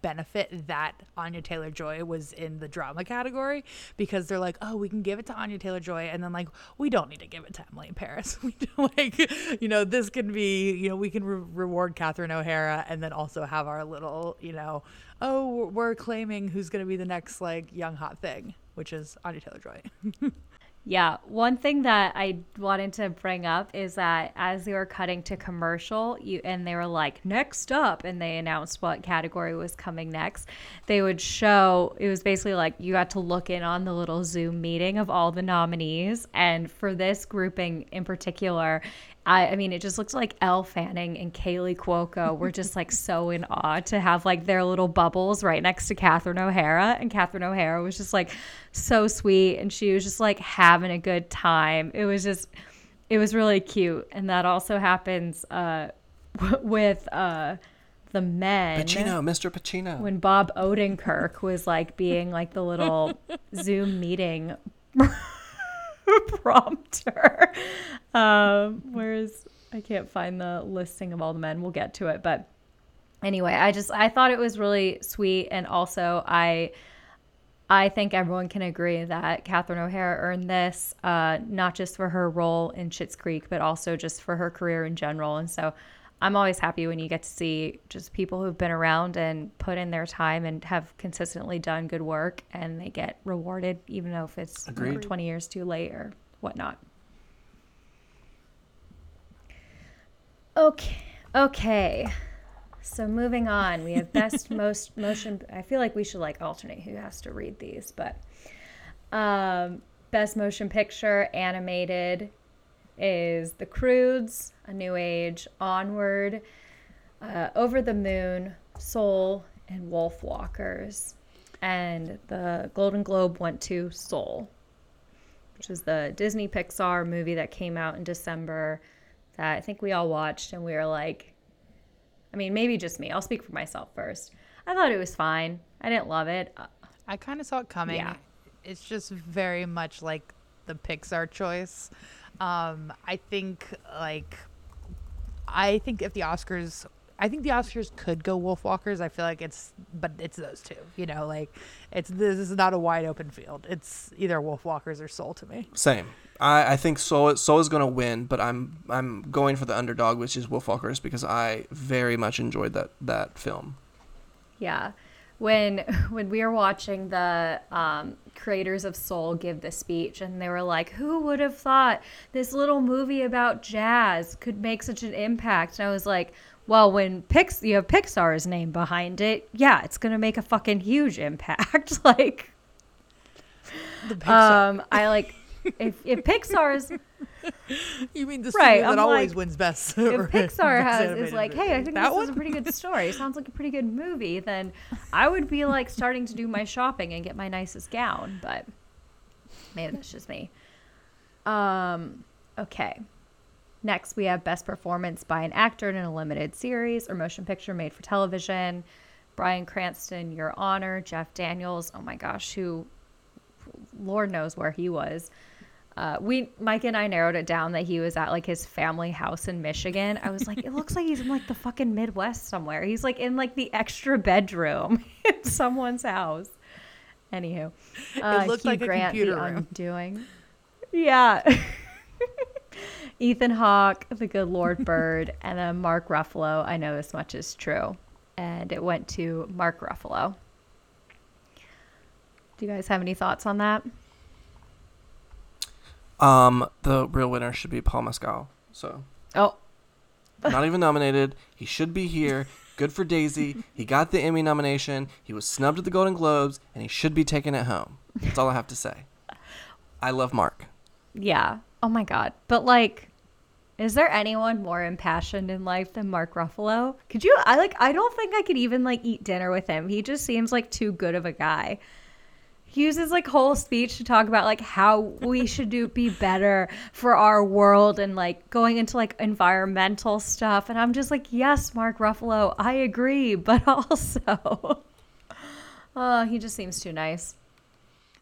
benefit that Anya Taylor Joy was in the drama category because they're like, oh, we can give it to Anya Taylor Joy, and then like we don't need to give it to Emily in Paris. We do, like, you know, this can be, you know, we can re- reward Catherine O'Hara and then also have our little, you know, oh, we're- we're claiming who's going to be the next like young hot thing, which is Anya Taylor Joy. Yeah, one thing that I wanted to bring up is that as they were cutting to commercial, you and they were like next up, and they announced what category was coming next. They would show it was basically like you got to look in on the little Zoom meeting of all the nominees, and for this grouping in particular, I, I mean, it just looks like Elle Fanning and Kaley Cuoco were just like so in awe to have like their little bubbles right next to Catherine O'Hara. And Catherine O'Hara was just like so sweet and she was just like having a good time. It was just, it was really cute. And that also happens uh, with uh, the men. Pacino, Mr. Pacino. When Bob Odenkirk was like being like the little Zoom meeting prompter. Um, whereas I can't find the listing of all the men. We'll get to it, but anyway, I just I thought it was really sweet, and also I. I think everyone can agree that Catherine O'Hara earned this, uh, not just for her role in Schitt's Creek, but also just for her career in general. And so I'm always happy when you get to see just people who've been around and put in their time and have consistently done good work and they get rewarded, even though if it's you know, 20 years too late or whatnot. Okay. Okay. So moving on, we have best most motion. I feel like we should like alternate who has to read these, but um, best motion picture animated is The Croods, A New Age, Onward, uh, Over the Moon, Soul, and Wolf Walkers. And the Golden Globe went to Soul, which is the Disney Pixar movie that came out in December that I think we all watched and we were like, I mean, maybe just me. I'll speak for myself first. I thought it was fine. I didn't love it. I kind of saw it coming. Yeah. It's just very much like the Pixar choice. Um, I think like I think if the Oscars I think the Oscars could go Wolfwalkers. I feel like it's, but it's those two. You know, like it's this is not a wide open field. It's either Wolfwalkers or Soul to me. Same. I, I think Soul Soul is going to win, but I'm I'm going for the underdog, which is Wolfwalkers, because I very much enjoyed that that film. Yeah. When when we were watching the um, creators of Soul give the speech, and they were like, "Who would have thought this little movie about jazz could make such an impact?" And I was like, "Well, when Pix you have Pixar's name behind it, yeah, it's gonna make a fucking huge impact." like, um, I like if if Pixar's You mean the Right, studio that I'm always like, wins best? if Pixar has is like, hey, I think That this is a pretty good story. Sounds like a pretty good movie. Then I would be like starting to do my shopping and get my nicest gown. But maybe that's just me. Um. Okay. Next, we have best performance by an actor in a limited series or motion picture made for television. Bryan Cranston, Your Honor. Jeff Daniels. Oh my gosh, who? Lord knows where he was. Uh, we Mike and I narrowed it down that he was at like his family house in Michigan. I was like, it looks like he's in like the fucking Midwest somewhere. He's like in like the extra bedroom in someone's house. Anywho, uh, looked Hugh like a Grant, computer the room. Undoing. Yeah. Ethan Hawke, the good Lord Bird, and then Mark Ruffalo. I know this much is true, and it went to Mark Ruffalo. Do you guys have any thoughts on that? Um, the real winner should be Paul Mescal. So Oh, not even nominated. He should be here. Good for Daisy. He got the Emmy nomination. He was snubbed at the Golden Globes, and he should be taking it home. That's all I have to say. I love Mark. Yeah. Oh my god. But like is there anyone more impassioned in life than Mark Ruffalo? Could you I like I don't think I could even like eat dinner with him. He just seems like too good of a guy. He uses like whole speech to talk about like how we should do be better for our world and like going into like environmental stuff and I'm just like, "Yes, Mark Ruffalo, I agree, but also Oh, he just seems too nice.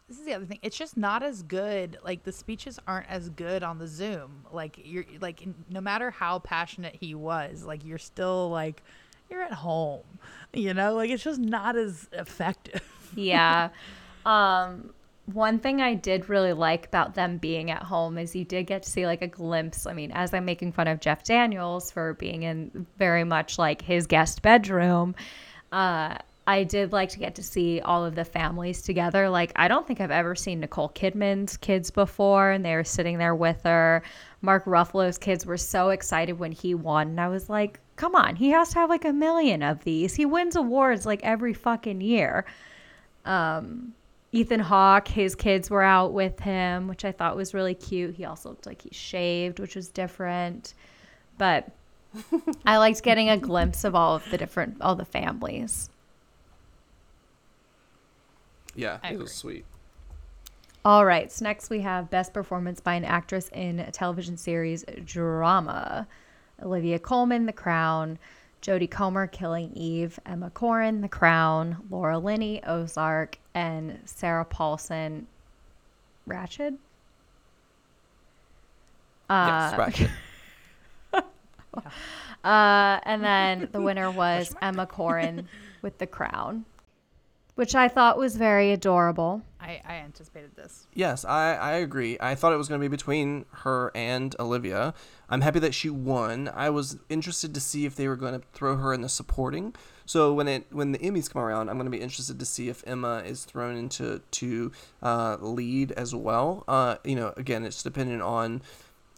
This is the other thing. It's just not as good. Like the speeches aren't as good on the Zoom. Like you're like no matter how passionate he was, like you're still like you're at home. You know, like it's just not as effective. yeah. Um, one thing I did really like about them being at home is you did get to see like a glimpse. I mean, as I'm making fun of Jeff Daniels for being in very much like his guest bedroom, uh, I did like to get to see all of the families together. Like, I don't think I've ever seen Nicole Kidman's kids before, and they were sitting there with her. Mark Ruffalo's kids were so excited when he won. And I was like, come on, he has to have like a million of these. He wins awards like every fucking year. Um, Ethan Hawke, his kids were out with him, which I thought was really cute. He also looked like he shaved, which was different. But I liked getting a glimpse of all of the different, all the families. Yeah, I it agree. was sweet. All right. So next we have best performance by an actress in a television series drama. Olivia Colman, The Crown. Jodie Comer, Killing Eve. Emma Corrin, The Crown. Laura Linney, Ozark, and Sarah Paulson, Ratched. Uh, yes, Ratchet. Uh, and then the winner was Emma Corrin with The Crown, which I thought was very adorable. I, I anticipated this. Yes, I, I agree. I thought it was going to be between her and Olivia. I'm happy that she won. I was interested to see if they were going to throw her in the supporting. So when it when the Emmys come around, I'm going to be interested to see if Emma is thrown into to uh, lead as well. Uh, you know, again, it's dependent on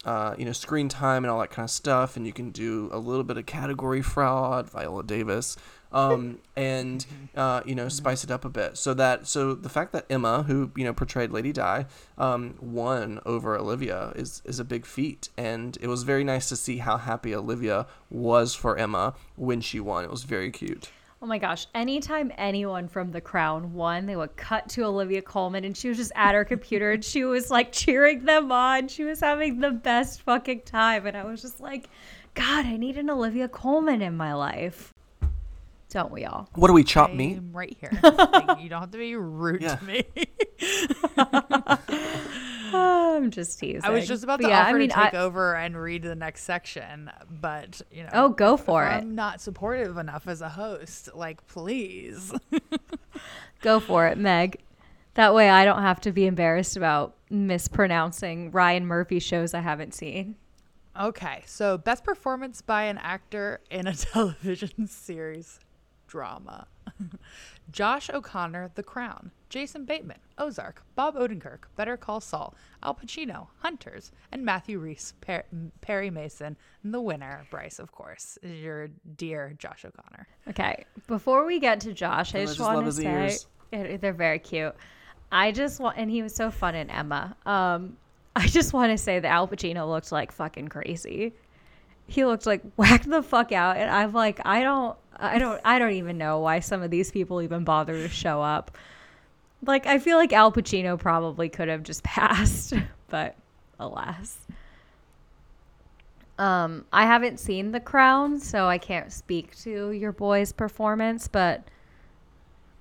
uh, you know, screen time and all that kind of stuff, and you can do a little bit of category fraud, Viola Davis, um, and uh, you know, spice it up a bit. So that so the fact that Emma, who you know portrayed Lady Di, um, won over Olivia is is a big feat, and it was very nice to see how happy Olivia was for Emma when she won. It was very cute. Oh my gosh. Anytime anyone from The Crown won, they would cut to Olivia Colman and she was just at her computer and she was like cheering them on. She was having the best fucking time. And I was just like, God, I need an Olivia Colman in my life. Don't we all? What do we chop meat? I'm right here. Like, you don't have to be rude Yeah. to me. I'm just teasing. I was just about to yeah, offer I mean, to take I- over and read the next section, but you know. Oh, go if for it. I'm not supportive enough as a host. Like, please. Go for it, Meg. That way I don't have to be embarrassed about mispronouncing Ryan Murphy shows I haven't seen. Okay, so best performance by an actor in a television series drama. Josh O'Connor, The Crown, Jason Bateman, Ozark, Bob Odenkirk, Better Call Saul, Al Pacino, Hunters, and Matthew Rhys, per- Perry Mason, and the winner, Bryce, of course, is your dear Josh O'Connor. Okay, before we get to Josh, I I just, just want to say ears. They're very cute. I just want, and he was so fun in Emma. Um, I just want to say that Al Pacino looked like fucking crazy. He looked like whacked the fuck out, and I'm like, I don't, I don't, I don't even know why some of these people even bother to show up. Like, I feel like Al Pacino probably could have just passed, but alas. Um, I haven't seen The Crown, so I can't speak to your boy's performance, but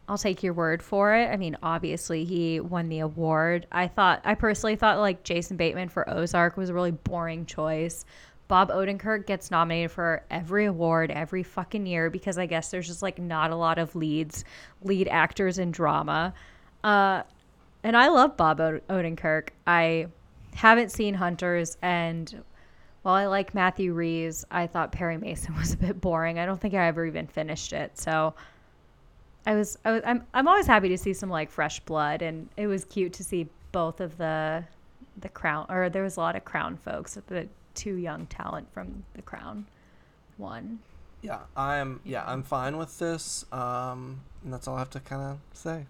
I'll take your word for it. I mean, obviously he won the award. I thought I personally thought like Jason Bateman for Ozark was a really boring choice. Bob Odenkirk gets nominated for every award every fucking year because I guess there's just like not a lot of leads, lead actors in drama. Uh, and I love Bob Od- Odenkirk. I haven't seen Hunters, and while I like Matthew Reeves, I thought Perry Mason was a bit boring. I don't think I ever even finished it. So I was, I was I'm, I'm always happy to see some like fresh blood, and it was cute to see both of the the crown or there was a lot of crown folks the two young talent from the crown one Yeah, I'm. Yeah, I'm fine with this. Um, and that's all I have to kind of say.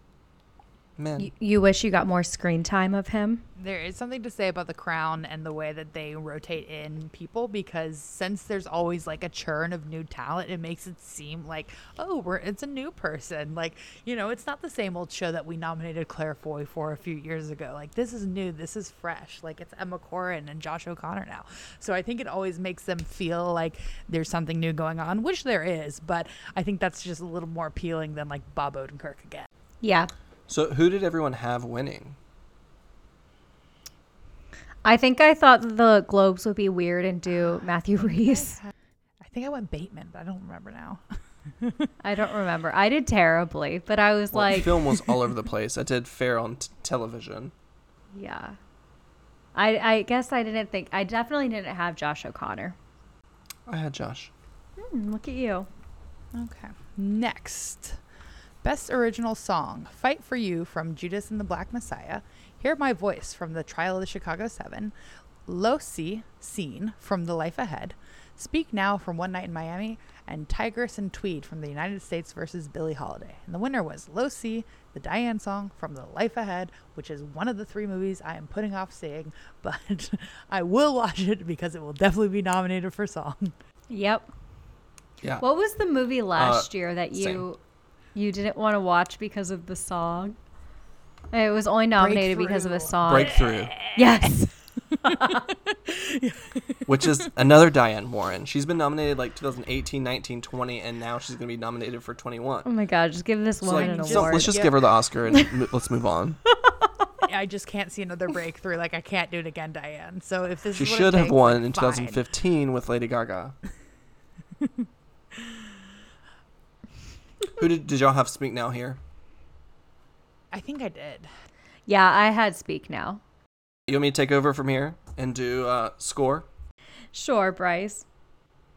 Man, you, you wish you got more screen time of him There is something to say about the crown and the way that they rotate in people because since there's always like a churn of new talent, it makes it seem like, oh, we're it's a new person. Like, you know, it's not the same old show that we nominated Claire Foy for a few years ago. Like, this is new, this is fresh. Like, it's Emma Corrin and Josh O'Connor now. So I think it always makes them feel like there's something new going on, which there is, but I think that's just a little more appealing than like Bob Odenkirk again. yeah so who did everyone have winning? i think i thought the globes would be weird and do matthew rhys I think I went Bateman, but I don't remember now. i don't remember i did terribly but i was Well, like film was all over the place. I did fair on t- television. yeah I, I guess I didn't think I definitely didn't have Josh O'Connor. I had Josh. Hmm, look at you. Okay. Next, Best Original Song Fight for You from Judas and the Black Messiah. Hear My Voice from The Trial of the Chicago Seven. Losi Scene from The Life Ahead. Speak Now from One Night in Miami. And Tigress and Tweed from the United States versus Billie Holiday. And the winner was Io Sì, the Diane song from The Life Ahead, which is one of the three movies I am putting off seeing, but I will watch it because it will definitely be nominated for song. Yep. Yeah. What was the movie last uh, year that you same. You didn't want to watch because of the song? It was only nominated because of a song. Breakthrough, Yes. which is another Diane Warren. She's been nominated like 2018, 19, 20, and now she's going to be nominated for 21. Oh my god, just give this So, woman like, an just- so award. let's just Yeah. give her the Oscar and m- let's move on. I just can't see another breakthrough. Like, I can't do it again, Diane. So if this She is should have takes, won like, in fine. 2015 with Lady Gaga. Who did, did y'all have Speak Now here? I think I did. yeah, I had speak now. You want me to take over from here and do uh, score? Sure, Bryce.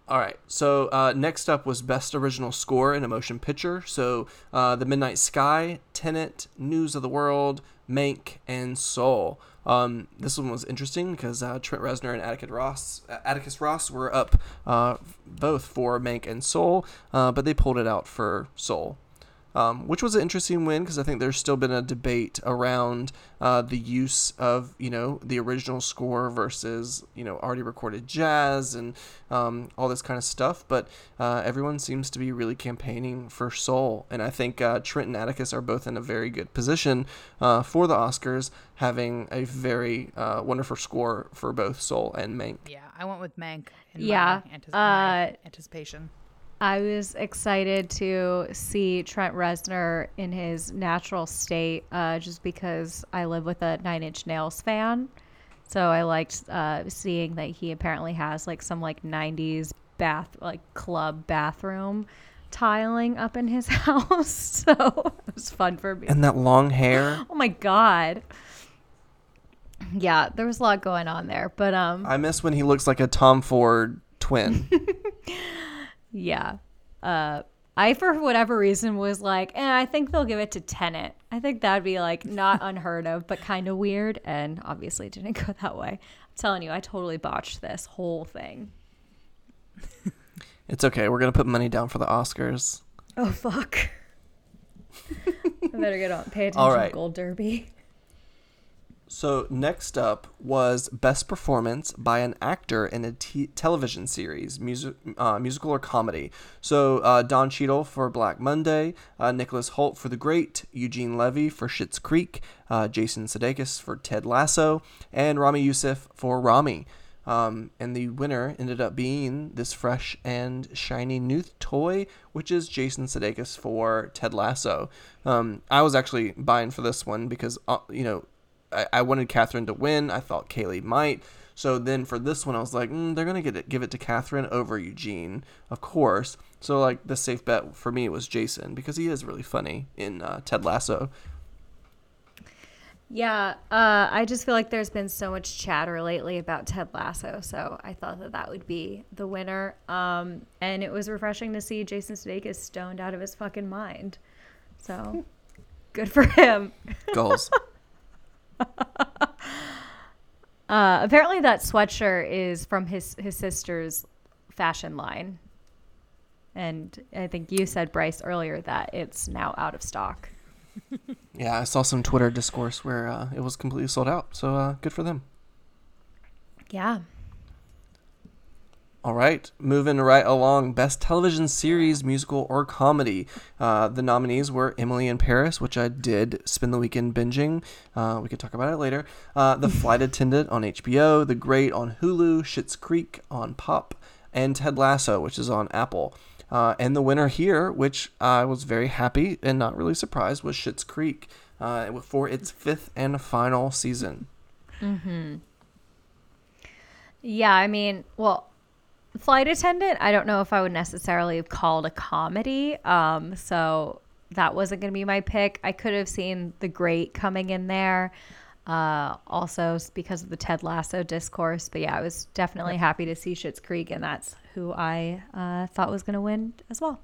All right. So uh, next up was Best Original Score in a Motion Picture. So uh, The Midnight Sky, Tenet, News of the World, Mank, and Soul. Um, this one was interesting because uh, Trent Reznor and Atticus Ross, uh, Atticus Ross were up uh, both for Mank and Soul, uh, but they pulled it out for Soul. Um, which was an interesting win because I think there's still been a debate around uh, the use of you know the original score versus you know already recorded jazz and um, all this kind of stuff. But uh, everyone seems to be really campaigning for Soul, and I think uh, Trent and Atticus are both in a very good position uh, for the Oscars, having a very uh, wonderful score for both Soul and Mank. Yeah, I went with Mank. In Yeah, my, antis- my uh, anticipation. I was excited to see Trent Reznor in his natural state, uh, just because I live with a Nine Inch Nails fan. So I liked uh, seeing that he apparently has like some like '90s bath, like club bathroom tiling up in his house. So it was fun for me. And that long hair. Oh my god. Yeah, there was a lot going on there, but um, I miss when he looks like a Tom Ford twin. Yeah. Uh, I, for whatever reason, was like, eh, I think they'll give it to Tenet. I think that'd be like not unheard of, but kind of weird. And obviously, it didn't go that way. I'm telling you, I totally botched this whole thing. it's okay. We're gonna put money down for the Oscars. Oh, fuck. I better get on, pay attention All right. to Gold Derby. So next up was best performance by an actor in a t- television series, music, uh, musical or comedy. So uh, Don Cheadle for Black Monday, uh, Nicholas Hoult for The Great, Eugene Levy for Schitt's Creek, uh, Jason Sudeikis for Ted Lasso, and Ramy Youssef for Ramy. Um, and the winner ended up being this fresh and shiny new toy, which is Jason Sudeikis for Ted Lasso. Um, I was actually buying for this one because, uh, you know, I, I wanted Catherine to win. I thought Kaley might. So then for this one, I was like, mm, they're gonna get it, give it to Catherine over Eugene, of course. So like the safe bet for me was Jason because he is really funny in uh, Ted Lasso. Yeah, uh, I just feel like there's been so much chatter lately about Ted Lasso, so I thought that that would be the winner. Um, and it was refreshing to see Jason Sudeikis stoned out of his fucking mind. So good for him. Goals. Uh, apparently, that sweatshirt is from his his sister's fashion line, and I think you said Bryce earlier that it's now out of stock. yeah, I saw some Twitter discourse where uh, it was completely sold out. So uh, good for them. Yeah. All right, moving right along. Best television series, musical, or comedy. Uh, the nominees were Emily in Paris, which I did spend the weekend binging. Uh, we could talk about it later. Uh, the Flight Attendant on HBO, The Great on Hulu, Schitt's Creek on Pop, and Ted Lasso, which is on Apple. Uh, and the winner here, which I was very happy and not really surprised, was Schitt's Creek uh, for its fifth and final season. Hmm. Yeah, I mean, well, Flight Attendant, I don't know if I would necessarily have called a comedy. Um, so that wasn't going to be my pick. I could have seen The Great coming in there. Uh, also because of the Ted Lasso discourse. But yeah, I was definitely happy to see Schitt's Creek, and that's who I uh, thought was going to win as well.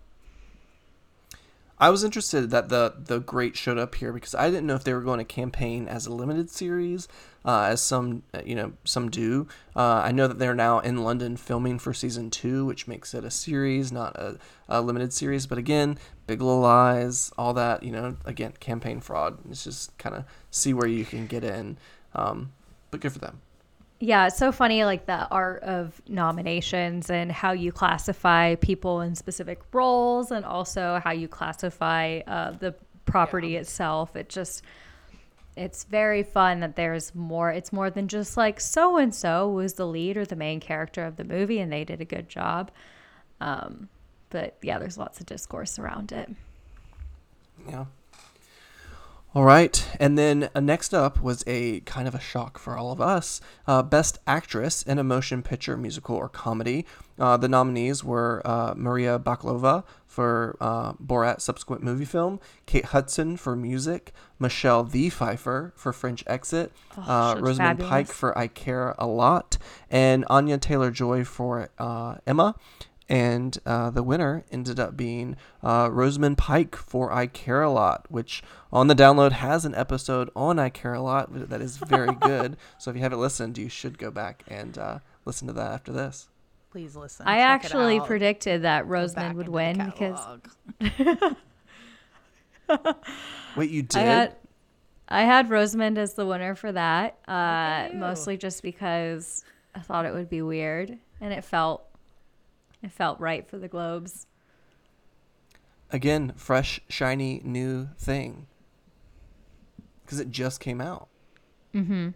I was interested that the the great showed up here because I didn't know if they were going to campaign as a limited series, uh, as some uh, you know some do. Uh, I know that they're now in London filming for season two, which makes it a series, not a, a limited series. But again, Big Little Lies, all that you know, again, campaign fraud. It's just kind of see where you can get in. Um, but good for them. Yeah, it's so funny, like the art of nominations and how you classify people in specific roles, and also how you classify uh, the property yeah. itself. It just, it's very fun that there's more. It's more than just like so and so was the lead or the main character of the movie, and they did a good job. Um, but yeah, there's lots of discourse around it. Yeah. All right, and then uh, next up was a kind of a shock for all of us. Uh, Best Actress in a Motion Picture, Musical, or Comedy. Uh, the nominees were uh, Maria Bakalova for uh, Borat subsequent movie film, Kate Hudson for music, Michelle the Pfeiffer for French Exit, oh, uh, Rosamund. Pike for I Care a Lot, and Anya Taylor Joy for Emma and uh, the winner ended up being uh, Rosamund Pike for I Care a Lot, which on the download has an episode on I Care a Lot that is very good. so if you haven't listened, you should go back and uh, listen to that after this. Please listen. I actually predicted that Rosamund would win because. Wait, you did? I had, I had Rosamund as the winner for that, uh, mostly just because I thought it would be weird and it felt it felt right for the Globes. Again, fresh, shiny, new thing. Because it just came out. Mm-hmm.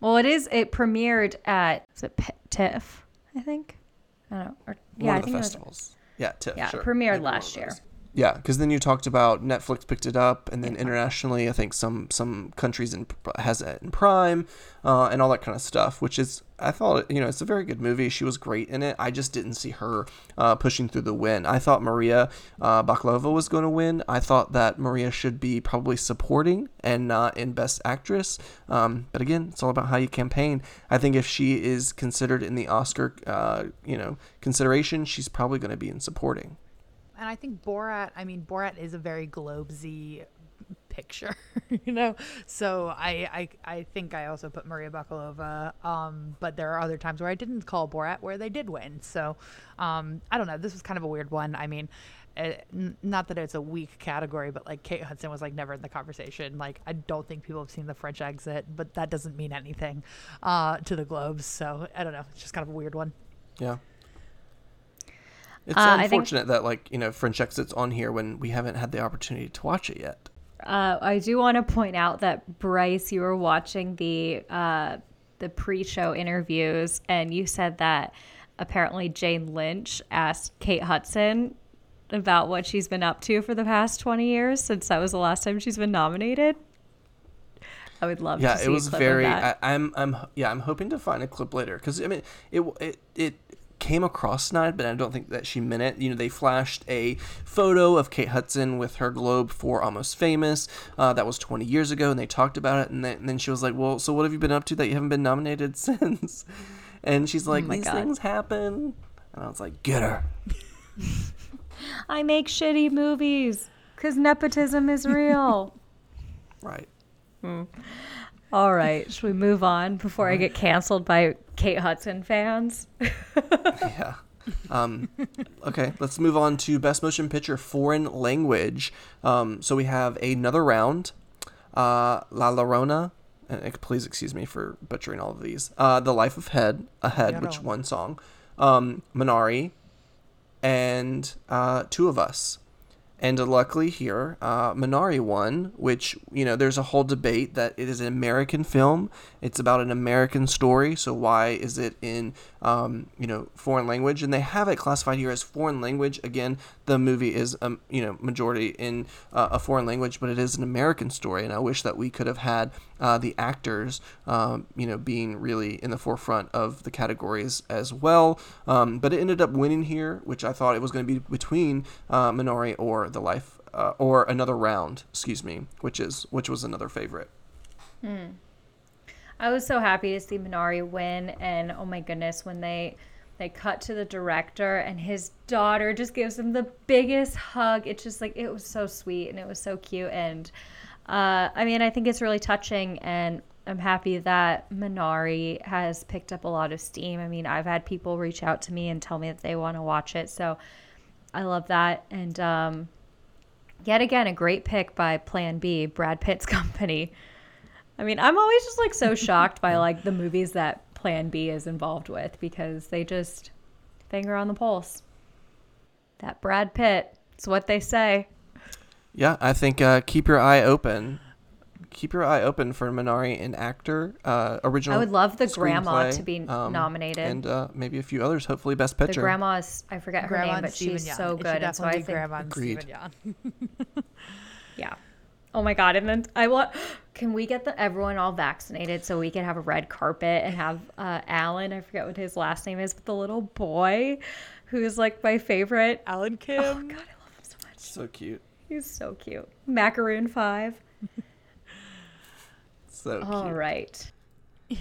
Well, it is. It premiered at is it P- TIFF? I think. I don't know. Or, yeah, One I think festivals. Yeah, TIFF. Yeah, sure. premiered last year. Yeah, because then you talked about Netflix picked it up, and then internationally, I think some some countries in has it in Prime, uh, and all that kind of stuff. Which is, I thought, you know, it's a very good movie. She was great in it. I just didn't see her uh, pushing through the win. I thought Maria uh, Bakalova was going to win. I thought that Maria should be probably supporting and not in Best Actress. Um, but again, it's all about how you campaign. I think if she is considered in the Oscar, uh, you know, consideration, she's probably going to be in supporting and I think Borat. I mean, Borat is a very globesy picture, you know. So I, I I think I also put Maria Bakalova. Um, but there are other times where I didn't call Borat where they did win. So um, I don't know. This was kind of a weird one. I mean. It, uh, not that it's a weak category, but like Kate Hudson was like never in the conversation. Like I don't think people have seen the French Exit, but that doesn't mean anything uh, to the Globes. So I don't know. It's just kind of a weird one. Yeah. It's uh, unfortunate think, that like you know French Exit's on here when we haven't had the opportunity to watch it yet. Uh, I do want to point out that Bryce, you were watching the uh, the pre-show interviews, and you said that apparently Jane Lynch asked Kate Hudson about what she's been up to for the past 20 years since that was the last time she's been nominated. I would love. Yeah, it was very. I, am I'm, I'm yeah I'm hoping to find a clip later because I mean it it it came across tonight, but I don't think that she meant it. You know, they flashed a photo of Kate Hudson with her globe for Almost Famous. Uh, that was 20 years ago, and they talked about it. And then, and then, she was like, "Well, so what have you been up to that you haven't been nominated since?" And she's like, oh "These God. things happen." And I was like, "Get her." I make shitty movies because nepotism is real. right. Hmm. All right. Should we move on before I get canceled by Kate Hudson fans? yeah. Um, okay, let's move on to Best Motion Picture Foreign Language. Um, so we have another round. Uh, La Llorona. And please excuse me for butchering all of these. Uh, the Life of Head, Ahead, which one song. Um, Minari, and uh, Two of Us. And luckily here, uh, Minari won, which, you know, there's a whole debate that it is an American film. It's about an American story. So why is it in, um, you know, foreign language? And they have it classified here as foreign language. Again, the movie is, um, you know, majority in uh, a foreign language, but it is an American story. And I wish that we could have had uh, the actors, um, you know, being really in the forefront of the categories as well. Um, but it ended up winning here, which I thought it was going to be between uh, Minari or The Life uh, or another round, excuse me, which is which was another favorite. Hmm. I was so happy to see Minari win, and oh my goodness, when they They cut to the director, and his daughter just gives him the biggest hug. It's just like it was so sweet and it was so cute. And uh, I mean, I think it's really touching, and I'm happy that Minari has picked up a lot of steam. I mean, I've had people reach out to me and tell me that they want to watch it, so I love that. And um, yet again, a great pick by Plan B, Brad Pitt's company. I mean, I'm always just like so shocked by like the movies that Plan B is involved with because they just finger on the pulse. That Brad Pitt, it's what they say. Yeah, I think uh, keep your eye open. Keep your eye open for Minari, and actor, uh, original. I would love the grandma to be um, nominated. and uh, maybe a few others. Hopefully, best the picture. grandma is, I forget her Grandma name, but Steven she's Yeun. so It good. And so I definitely be think, Grandma and Agreed. Steven Yeun. yeah. Oh my God. And then I want, can we get the everyone all vaccinated so we can have a red carpet and have uh, Alan, I forget what his last name is, but the little boy who's like my favorite. Alan Kim. Oh God, I love him so much. so cute. He's so cute. Macaroon 5. So All cute. right.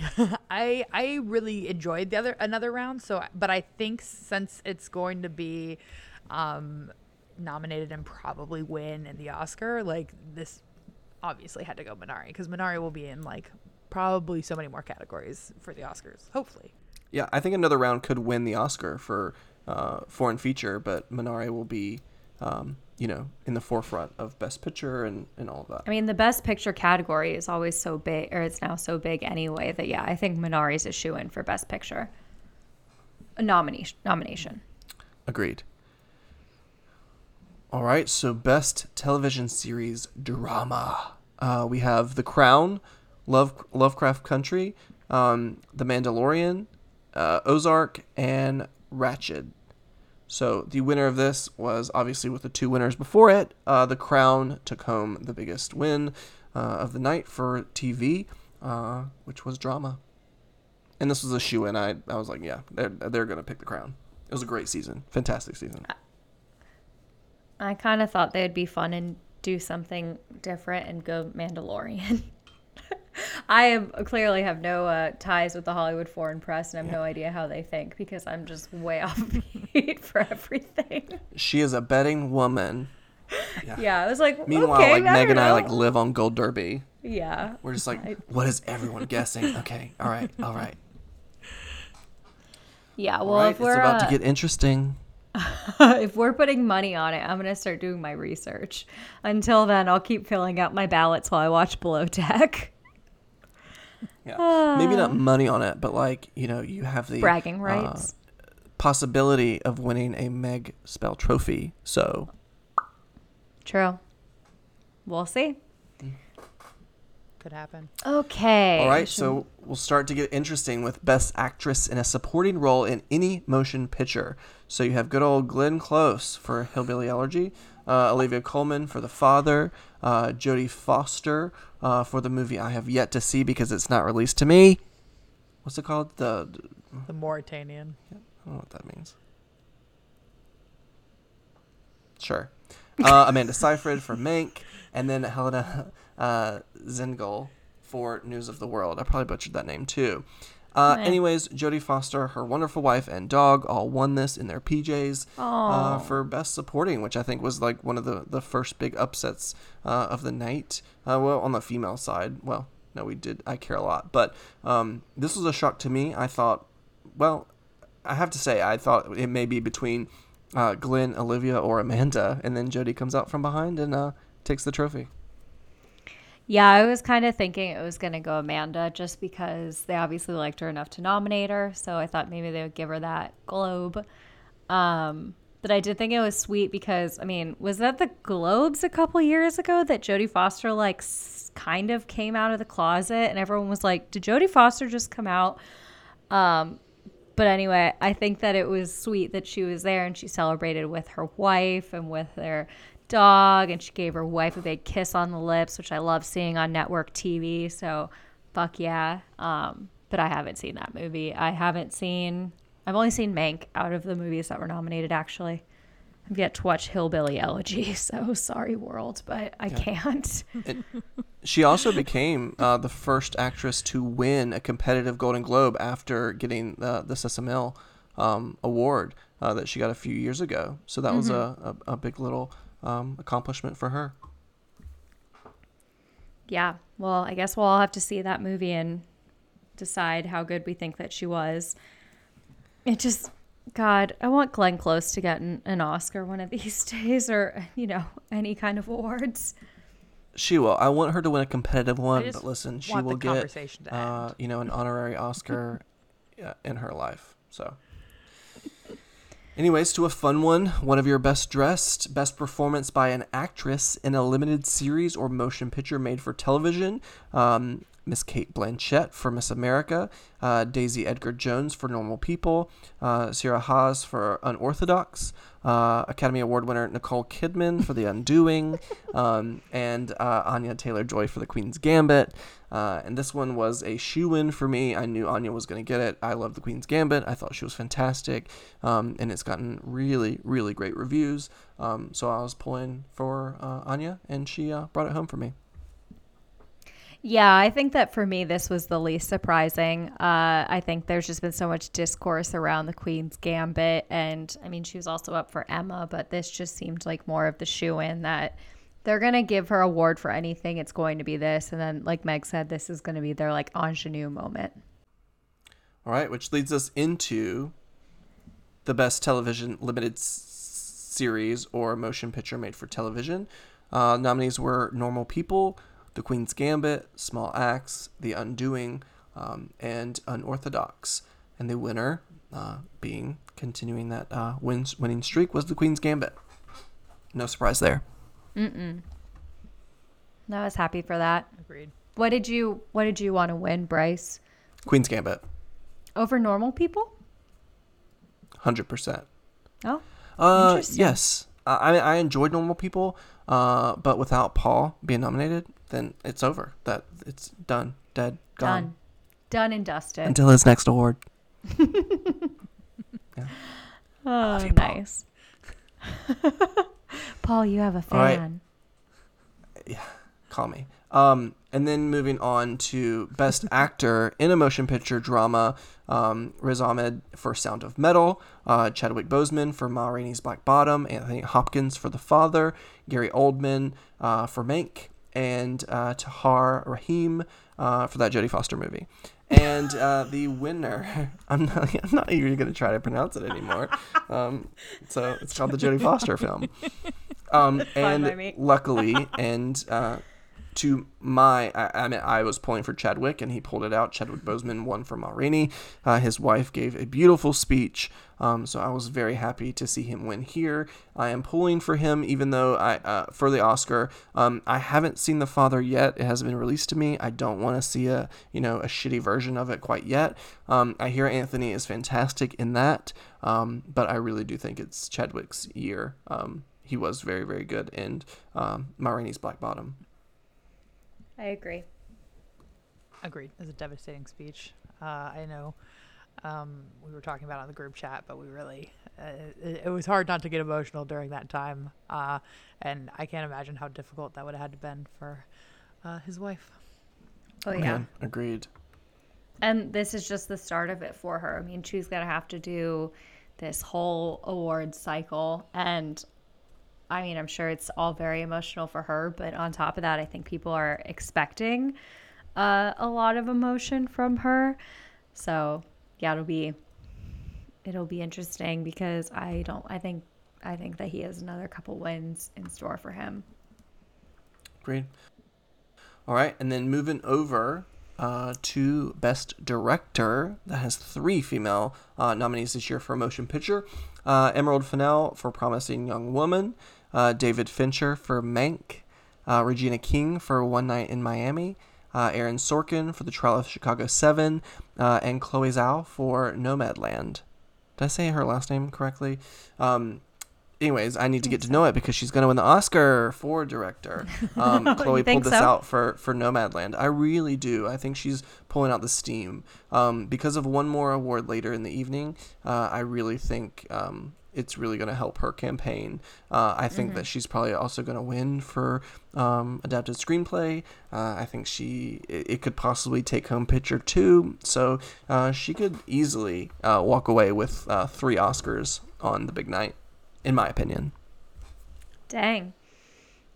I I really enjoyed the other another round. So, but I think since it's going to be um, nominated and probably win in the Oscar, like this obviously had to go Minari because Minari will be in like probably so many more categories for the Oscars. Hopefully, Yeah, I think another round could win the Oscar for uh, foreign feature, but Minari will be, um, you know, in the forefront of Best Picture and, and all of that. I mean, the best picture category is always so big, or it's now so big anyway, that yeah, I think Minari's a shoe in for best picture. A nomination. Nomination. Agreed. All right, so best television series drama. Uh, we have The Crown, Love Lovecraft Country, um, The Mandalorian, uh, Ozark, and Ratched. So the winner of this was obviously with the two winners before it. Uh, the Crown took home the biggest win uh, of the night for TV, uh, which was drama. And this was a shoe in. I I was like, yeah, they're they're gonna pick the Crown. It was a great season, fantastic season. I kind of thought they'd be fun and do something different and go Mandalorian. I am, clearly have no uh, ties with the Hollywood foreign press and I have no idea how they think because I'm just way off beat for everything. She is a betting woman. Yeah, I was like, Meanwhile, okay, like Meg and I like live on Gold Derby. yeah. We're just like, I- what is everyone guessing? Okay, all right, all right. Yeah, well, right, if we're about uh, to get interesting. if we're putting money on it, I'm gonna start doing my research. Until then, I'll keep filling out my ballots while I watch Below Deck. Yeah, maybe not money on it, but like you know, you have the Bragging uh, rights. possibility of winning a Meg Spell Trophy. So True. We'll see. could happen. Okay. All right, should- so we'll start to get interesting with Best Actress in a Supporting Role in Any Motion Picture. So you have good old Glenn Close for Hillbilly Elegy, uh, Olivia Colman for The Father, uh, Jodie Foster uh, for the movie I have yet to see because it's not released to me. What's it called? The The Mauritanian. I don't know what that means. Sure. Uh, Amanda Seyfried for Mank, and then Helena uh, Zengel for News of the World. I probably butchered that name too. Uh, anyways, Jodie Foster, her wonderful wife and dog all won this in their PJs uh, for Best Supporting, which I think was like one of the, the first big upsets uh, of the night. Uh, well, on the female side, well, no, we did. I care a lot, but um, this was a shock to me. I thought, well, I have to say, I thought it may be between uh, Glenn, Olivia, or Amanda, and then Jodie comes out from behind and uh, takes the trophy. Yeah, I was kind of thinking it was going to go Amanda just because they obviously liked her enough to nominate her. So I thought maybe they would give her that Globe. Um, but I did think it was sweet because, I mean, was that the Globes a couple years ago that Jodie Foster, like, kind of came out of the closet? And everyone was like, did Jodie Foster just come out? Um, but anyway, I think that it was sweet that she was there and she celebrated with her wife and with their dog and she gave her wife a big kiss on the lips, which I love seeing on network TV. So fuck yeah. Um, but I haven't seen that movie. I haven't seen I've only seen Mank out of the movies that were nominated actually. I've yet to watch Hillbilly Elegy, so sorry world, but I can't. She also became uh, the first actress to win a competitive Golden Globe after getting uh, the Sesame um, award uh, that she got a few years ago. So that was a, a, a big little um, accomplishment for her. Yeah. Well, I guess we'll all have to see that movie and decide how good we think that she was. It just, God, I want Glenn Close to get an, an Oscar one of these days or, you know, any kind of awards. She will. I want her to win a competitive one, but listen, she will get uh, you know an honorary Oscar uh, in her life. So, anyways, to a fun one. One of your best dressed, best performance by an actress in a limited series or motion picture made for television. Um, Miss Cate Blanchett for Miss America, uh, Daisy Edgar Jones for Normal People, uh, Shira Haas for Unorthodox, uh, Academy Award winner Nicole Kidman for The Undoing, um, and uh, Anya Taylor Joy for The Queen's Gambit. Uh, and this one was a shoe in for me. I knew Anya was going to get it. I love The Queen's Gambit. I thought she was fantastic. Um, and it's gotten really, really great reviews. Um, so I was pulling for uh, Anya, and she uh, brought it home for me. Yeah, I think that for me, this was the least surprising. Uh, I think there's just been so much discourse around the Queen's Gambit. And I mean, she was also up for Emma, but this just seemed like more of the shoe in that they're to give her award for anything. It's going to be this. And then, like Meg said, this is to be their like ingenue moment. All right, which leads us into the best television limited s- series or motion picture made for television. Uh, nominees were Normal People, The Queen's Gambit, Small Axe, The Undoing, um, and Unorthodox. And the winner, uh, being continuing that uh, wins, winning streak, was The Queen's Gambit. No surprise there. Mm-mm. No, I was happy for that. Agreed. What did you What did you want to win, Bryce? Queen's Gambit, Over normal people? 100%. Oh, Uh, yes. I I I enjoyed Normal People, uh, but without Paul being nominated, then it's over. That it's done, dead, gone. done, done and dusted. Until his next award. oh, you, nice. Paul, you have a All right. fan. Call me. Um, and then moving on to Best Actor in a Motion Picture Drama, um, Riz Ahmed for Sound of Metal, uh, Chadwick Boseman for Ma Rainey's Black Bottom, Anthony Hopkins for The Father, Gary Oldman uh, for Mank, and uh, Tahar Rahim uh, for that Jodie Foster movie. And uh, the winner, I'm not, I'm not even going to try to pronounce it anymore. Um, so it's called the Jodie Foster film. Um, and luckily, and uh, to my, I, I mean, I was pulling for Chadwick, and he pulled it out. Chadwick Boseman won for Ma Rainey. Uh, his wife gave a beautiful speech, um, so I was very happy to see him win here. I am pulling for him, even though I uh, for the Oscar. Um, I haven't seen The Father yet; it hasn't been released to me. I don't want to see a you know a shitty version of it quite yet. Um, I hear Anthony is fantastic in that, um, but I really do think it's Chadwick's year. He was very very good in um, Ma Rainey's Black Bottom. I agree. Agreed. It was a devastating speech. Uh, I know um, we were talking about it on the group chat, but we really, uh, it, it was hard not to get emotional during that time. Uh, and I can't imagine how difficult that would have had to been for uh, his wife. Oh yeah. Man, agreed. And this is just the start of it for her. I mean, she's going to have to do this whole award cycle. And I mean, I'm sure it's all very emotional for her. But on top of that, I think people are expecting uh, a lot of emotion from her. So yeah, it'll be it'll be interesting because I don't. I think I think that he has another couple wins in store for him. Great. All right, and then moving over uh, to Best Director, that has three female uh, nominees this year for motion picture. Uh, Emerald Fennell for Promising Young Woman, uh, David Fincher for Mank, uh, Regina King for One Night in Miami, uh, Aaron Sorkin for The Trial of Chicago 7, uh, and Chloe Zhao for Nomadland. Did I say her last name correctly? Um, anyways, I need to get to know it because she's going to win the Oscar for director. Um, Chloe pulled this so? out for for Nomadland. I really do. I think she's pulling out the steam. Um, because of one more award later in the evening, uh, I really think um, it's really going to help her campaign. Uh, I think Mm-hmm. that she's probably also going to win for um, adapted screenplay. Uh, I think she it, it could possibly take home picture too. So uh, she could easily uh, walk away with uh, three Oscars on the big night, in my opinion. Dang.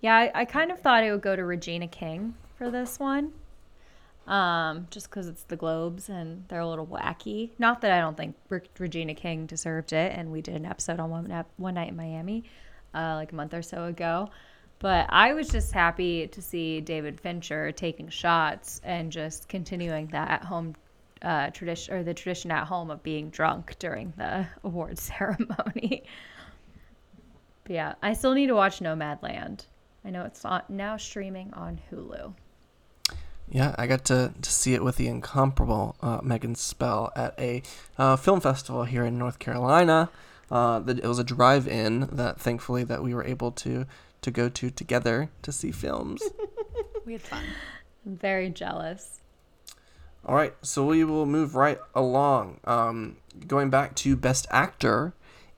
Yeah, I, I kind of thought it would go to Regina King for this one. Um, just because it's the Globes and they're a little wacky. Not that I don't think Re- Regina King deserved it, and we did an episode on one, one night in Miami, uh, like a month or so ago. But I was just happy to see David Fincher taking shots and just continuing that at home uh, tradition or the tradition at home of being drunk during the award ceremony. Yeah, I still need to watch Nomadland. I know it's on, now streaming on Hulu. Yeah, I got to, to see it with the incomparable uh, Megan Spell at a uh, film festival here in North Carolina. Uh, it was a drive-in that thankfully that we were able to to go to together to see films. We had fun. I'm very jealous. All right, so we will move right along. Um, going back to Best Actor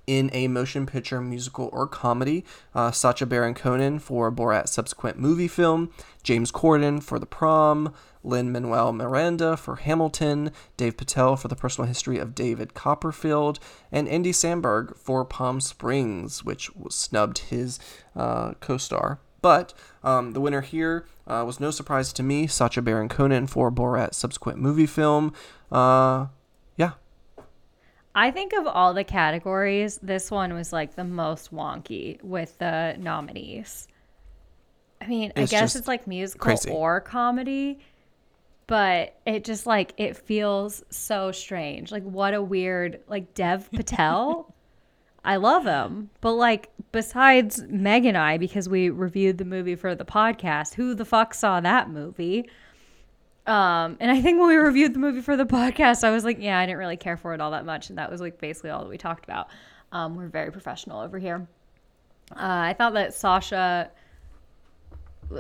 in a motion picture, musical, or comedy, uh, Sacha Baron Cohen for Borat's subsequent movie film, James Corden for The Prom, Lin Manuel Miranda for Hamilton, Dev Patel for The Personal History of David Copperfield, and Andy Samberg for Palm Springs, which snubbed his uh, co-star. But um, the winner here uh, was no surprise to me, Sacha Baron Cohen for Borat's subsequent movie film. Uh, yeah, I think of all the categories, this one was like the most wonky with the nominees. I mean, I guess it's like musical crazy. or comedy, but it just like it feels so strange. Like what a weird like Dev Patel. I love him, but like besides Meg and I, because we reviewed the movie for the podcast, who the fuck saw that movie? Um, and I think when we reviewed the movie for the podcast, I was like, yeah, I didn't really care for it all that much, and that was like basically all that we talked about. Um, we're very professional over here. Uh, I thought that Sacha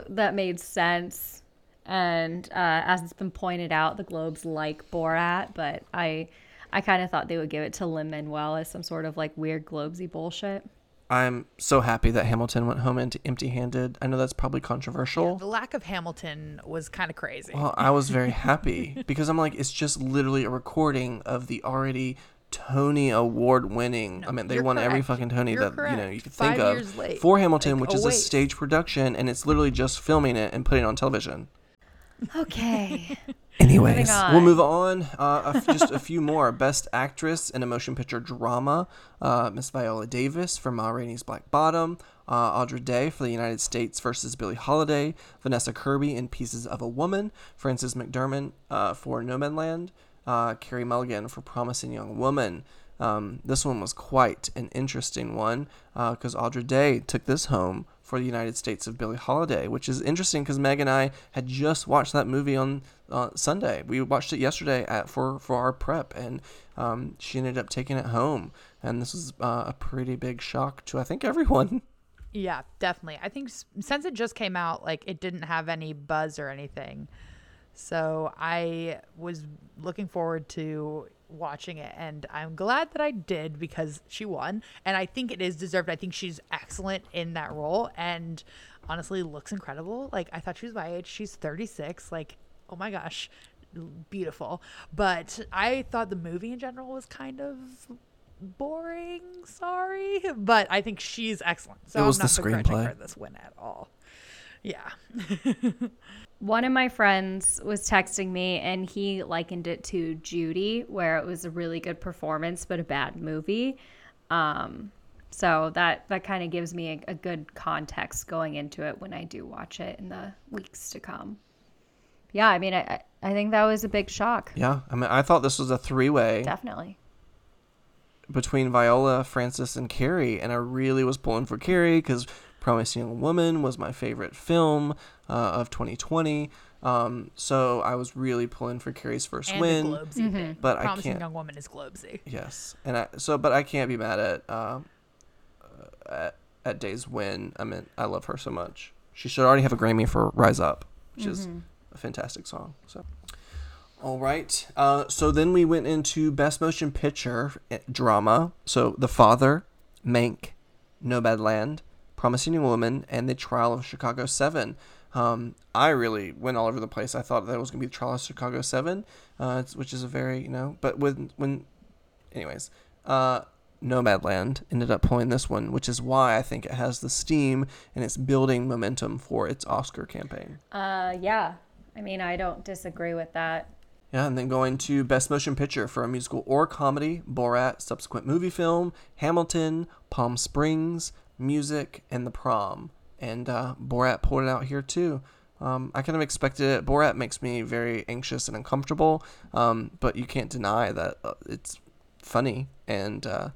that made sense, and uh, as it's been pointed out, the Globes like Borat, but I I kind of thought they would give it to Lin Manuel as some sort of like weird Globesy bullshit. I'm so happy that Hamilton went home empty handed. I know that's probably controversial. The lack of Hamilton was kind of crazy. Well, I was very happy because I'm like, it's just literally a recording of the already Tony Award winning. I mean, they you're won every fucking Tony You're that you know you could Five think years of late. for Hamilton, Like, which oh, is a wait. stage production, and it's literally just filming it and putting it on television. Okay. Anyways, on. we'll move on. Uh, a f- just a few more. Best Actress in a Motion Picture Drama, uh, Miss Viola Davis for Ma Rainey's Black Bottom, uh, Andra Day for The United States versus Billie Holiday, Vanessa Kirby in Pieces of a Woman, Frances McDormand uh, for Nomadland, uh, Carey Mulligan for Promising Young Woman. Um, this one was quite an interesting one because Andra Day took this home for the United States of Billie Holiday, which is interesting because Meg and I had just watched that movie on uh, Sunday. We watched it yesterday at for for our prep, and um, she ended up taking it home. And this was uh, a pretty big shock to I think everyone. Yeah, definitely. I think since it just came out, like it didn't have any buzz or anything. So I was looking forward to watching it and I'm glad that I did because she won and I think it is deserved. I think she's excellent in that role and honestly looks incredible. Like I thought she was my age. She's 36. Like, oh my gosh, beautiful. But I thought the movie in general was kind of boring. Sorry, but I think she's excellent. So It was I'm the not begrudging screenplay. her this win at all. Yeah. One of my friends was texting me and he likened it to Judy, where it was a really good performance but a bad movie. Um, so that that kind of gives me a, a good context going into it when I do watch it in the weeks to come. Yeah, I mean, I I think that was a big shock. Yeah, I mean, I thought this was a three way Definitely. between Viola, Frances, and Carey, and I really was pulling for Carey because Promising Young Woman was my favorite film uh, of 2020. Um, so I was really pulling for Carey's first And win. the Globesy thing. but I can't- Young Woman is Globesy. Yes, and I so but I can't be mad at uh, uh, at, at Days Win. I mean, I love her so much. She should already have a Grammy for Rise Up, which is a fantastic song. So, all right. Uh, so then we went into Best Motion Picture eh, drama. So The Father, Mank, Nomadland, Promising Woman, and The Trial of Chicago Seven. Um, I really went all over the place. I thought that was gonna be The Trial of Chicago Seven, uh, which is a very you know, but when when, anyways, uh, Nomadland ended up pulling this one, which is why I think it has the steam and it's building momentum for its Oscar campaign. Uh, yeah. I mean, I don't disagree with that. Yeah, and then going to Best Motion Picture for a musical or comedy, Borat, subsequent movie film, Hamilton, Palm Springs, music, and The Prom. And uh, Borat pulled it out here too. Um, I kind of expected it. Borat makes me very anxious and uncomfortable, um, but you can't deny that uh, it's funny. And uh,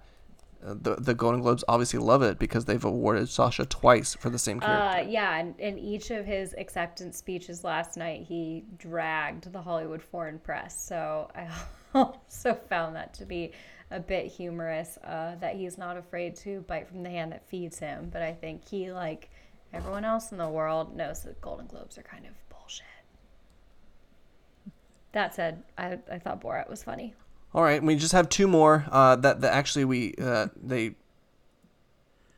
the the Golden Globes obviously love it because they've awarded Sacha twice for the same character. Uh, yeah, and in each of his acceptance speeches last night, he dragged the Hollywood foreign press. So I also found that to be a bit humorous uh, that he's not afraid to bite from the hand that feeds him. But I think he, like everyone else in the world, knows that Golden Globes are kind of bullshit. That said, I, I thought Borat was funny. All right, we just have two more uh, that that actually we uh, they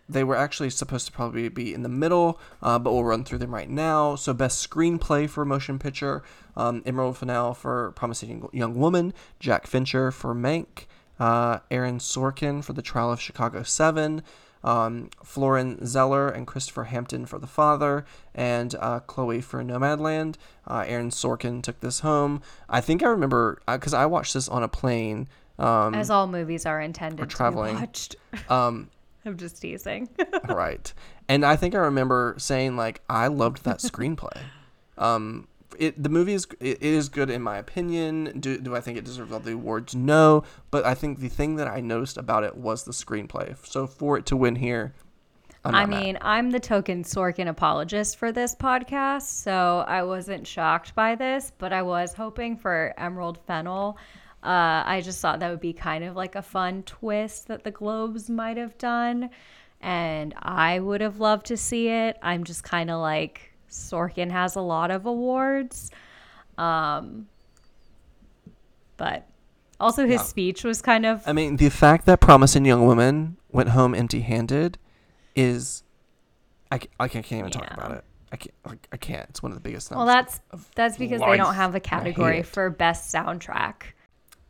they were actually supposed to probably be in the middle, uh, but we'll run through them right now. So, best screenplay for motion picture: um, Emerald Fennell for Promising Young Woman, Jack Fincher for Mank, uh, Aaron Sorkin for The Trial of Chicago Seven, um, Florian Zeller and Christopher Hampton for The Father, and uh, Chloe for Nomadland. Uh, Aaron Sorkin took this home. I think I remember because I watched this on a plane. Um, As all movies are intended traveling. to be watched. um, I'm just teasing. right, and I think I remember saying like I loved that screenplay. Um, it the movie is it, it is good in my opinion. Do do I think it deserves all the awards? No, but I think the thing that I noticed about it was the screenplay. So for it to win here, I'm I not mad. mean, I'm the token Sorkin apologist for this podcast, so I wasn't shocked by this, but I was hoping for Emerald Fennell. Uh, I just thought that would be kind of like a fun twist that the Globes might have done, and I would have loved to see it. I'm just kind of like Sorkin has a lot of awards, um, but also his Yeah. speech was kind of I mean, the fact that Promising Young Woman went home empty-handed is, I, I can't, can't even talk about it. I can't. Like, I can't. It's one of the biggest. well. That's that's because they don't have a category for best soundtrack.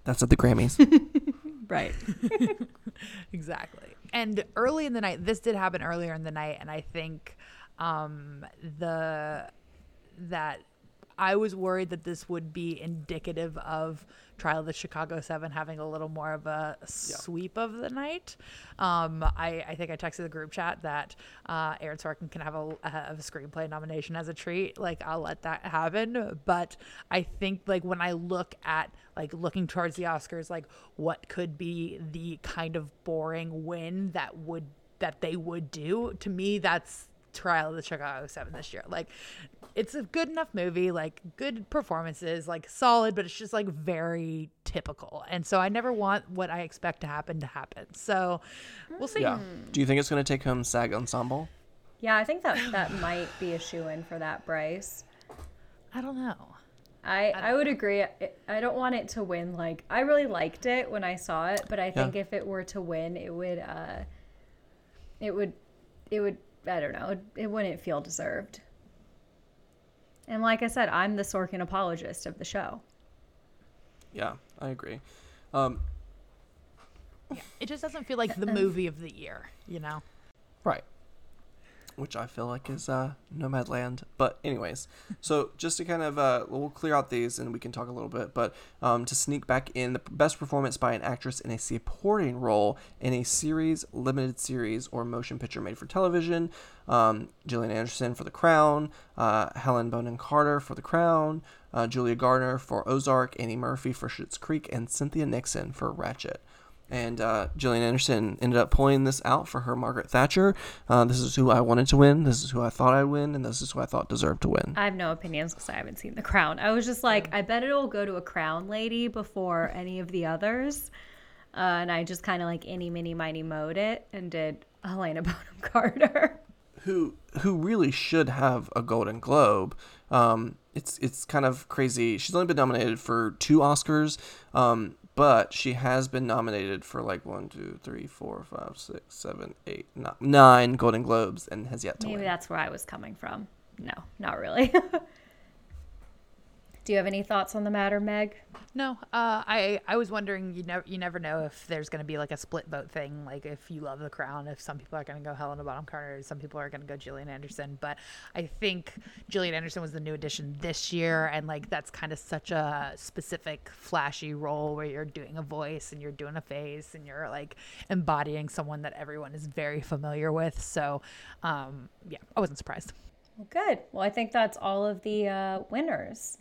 That's at the Grammys. Right. exactly. And early in the night, this did happen earlier in the night, and I think um, the that I was worried that this would be indicative of Trial of the Chicago Seven having a little more of a sweep of the night. Um, I, I think I texted the group chat that uh, Aaron Sorkin can have a, a screenplay nomination as a treat. Like I'll let that happen. But I think like when I look at like looking towards the Oscars, like what could be the kind of boring win that would that they would do to me that's trial of the chicago 7 this year like it's a good enough movie like good performances like solid but it's just like very typical and so i never want what i expect to happen to happen so we'll see yeah. Do you think it's going to take home SAG Ensemble? Yeah, I think that that might be a shoe in for that, Bryce. i don't know I, I would agree. I- I don't want it to win. Like I really liked it when I saw it, but I think if it were to win, it would uh, it would it would I don't know. It, it wouldn't feel deserved. And like I said, I'm the Sorkin apologist of the show. Yeah, I agree. Um, yeah, it just doesn't feel like the movie of the year you know Right. Which I feel like is uh, Nomadland. But, anyways, so just to kind of, uh, we'll clear out these and we can talk a little bit. But um, to sneak back in, the best performance by an actress in a supporting role in a series, limited series, or motion picture made for television um, Gillian Anderson for The Crown, uh, Helen Bonham Carter for The Crown, uh, Julia Garner for Ozark, Annie Murphy for Schitt's Creek, and Cynthia Nixon for Ratched. And uh, Gillian Anderson ended up pulling this out for her Margaret Thatcher. Uh, this is who I wanted to win. This is who I thought I'd win, and this is who I thought deserved to win. I have no opinions because I haven't seen The Crown. I was just like, I bet it'll go to a Crown lady before any of the others. Uh, and I just kind of like any, mini, miny, mode it and did Helena Bonham Carter. who who really should have a Golden Globe. Um, it's it's kind of crazy. She's only been nominated for two Oscars, um, but she has been nominated for like one, two, three, four, five, six, seven, eight, nine, nine Golden Globes, and has yet to Maybe win. that's where I was coming from. No, not really. Do you have any thoughts on the matter, Meg? No, uh, I I was wondering. You never you never know if there's going to be like a split vote thing. Like if you love The Crown, if some people are going to go Helena Bonham Carter, some people are going to go Gillian Anderson. But I think Gillian Anderson was the new addition this year, and like that's kind of such a specific, flashy role where you're doing a voice and you're doing a face and you're like embodying someone that everyone is very familiar with. So, um, yeah, I wasn't surprised. Well, good. Well, I think that's all of the uh, winners.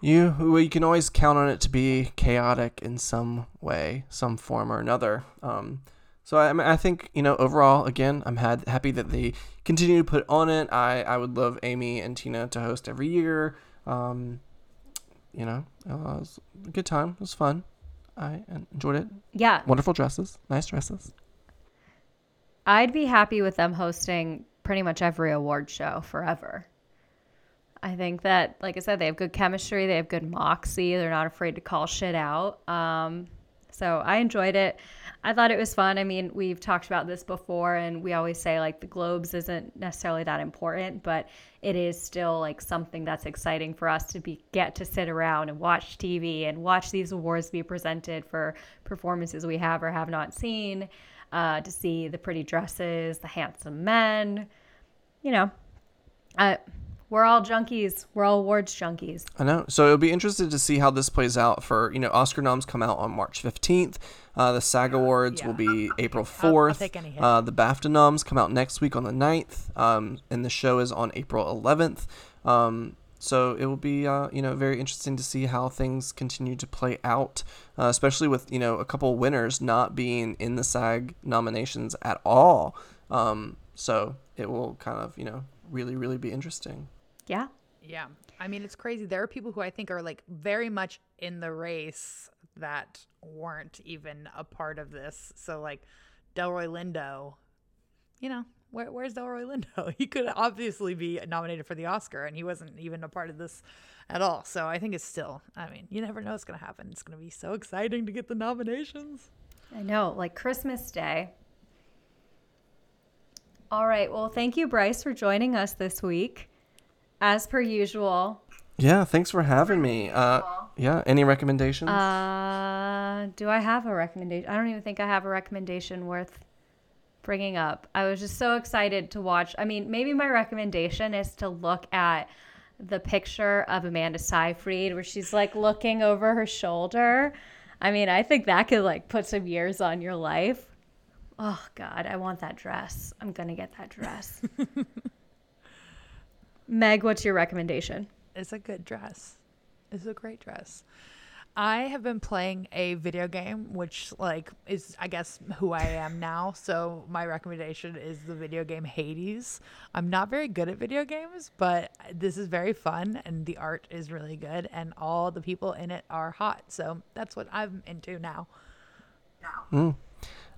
You well, you can always count on it to be chaotic in some way, some form or another. Um, so I, I, think you know overall, again, I'm had, happy that they continue to put on it. I, I would love Amy and Tina to host every year. Um, you know, uh, it was a good time. It was fun. I enjoyed it. Yeah, Wonderful dresses, nice dresses. I'd be happy with them hosting pretty much every award show forever. I think that, like I said, they have good chemistry. They have good moxie. They're not afraid to call shit out. Um, so I enjoyed it. I thought it was fun. I mean, we've talked about this before, and we always say like the Globes isn't necessarily that important, but it is still like something that's exciting for us to be get to sit around and watch TV and watch these awards be presented for performances we have or have not seen. Uh, to see the pretty dresses, the handsome men, you know, uh, we're all junkies. We're all awards junkies. I know. So it'll be interesting to see how this plays out for, you know, Oscar noms come out on March 15th. Uh, the SAG Awards Yeah. will be April I'll 4th. take any hit. Uh, the BAFTA noms come out next week on the 9th. Um, and the show is on April 11th. Um, so it will be, uh, you know, very interesting to see how things continue to play out, uh, especially with, you know, a couple winners not being in the SAG nominations at all. Um, so it will kind of, you know, really, really be interesting. Yeah. Yeah. I mean, it's crazy. There are people who I think are like very much in the race that weren't even a part of this. So, like, Delroy Lindo, you know, where, where's Delroy Lindo? He could obviously be nominated for the Oscar, and he wasn't even a part of this at all. So, I think it's still, I mean, you never know what's going to happen. It's going to be so exciting to get the nominations. I know, like Christmas Day. All right. Well, thank you, Bryce, for joining us this week. As per usual, Yeah, thanks for having me. Uh, yeah, any recommendations? uh, do I have a recommendation? I don't even think I have a recommendation worth bringing up. I was just so excited to watch. I mean, maybe my recommendation is to look at the picture of Amanda Seyfried where she's like looking over her shoulder. I mean, I think that could like put some years on your life. Oh God, I want that dress. I'm gonna get that dress. Meg, what's your recommendation? It's a good dress. It's a great dress. I have been playing a video game, which like is I guess who I am now. So my recommendation is the video game Hades. I'm not very good at video games, but this is very fun and the art is really good and all the people in it are hot. So that's what I'm into now. Mm.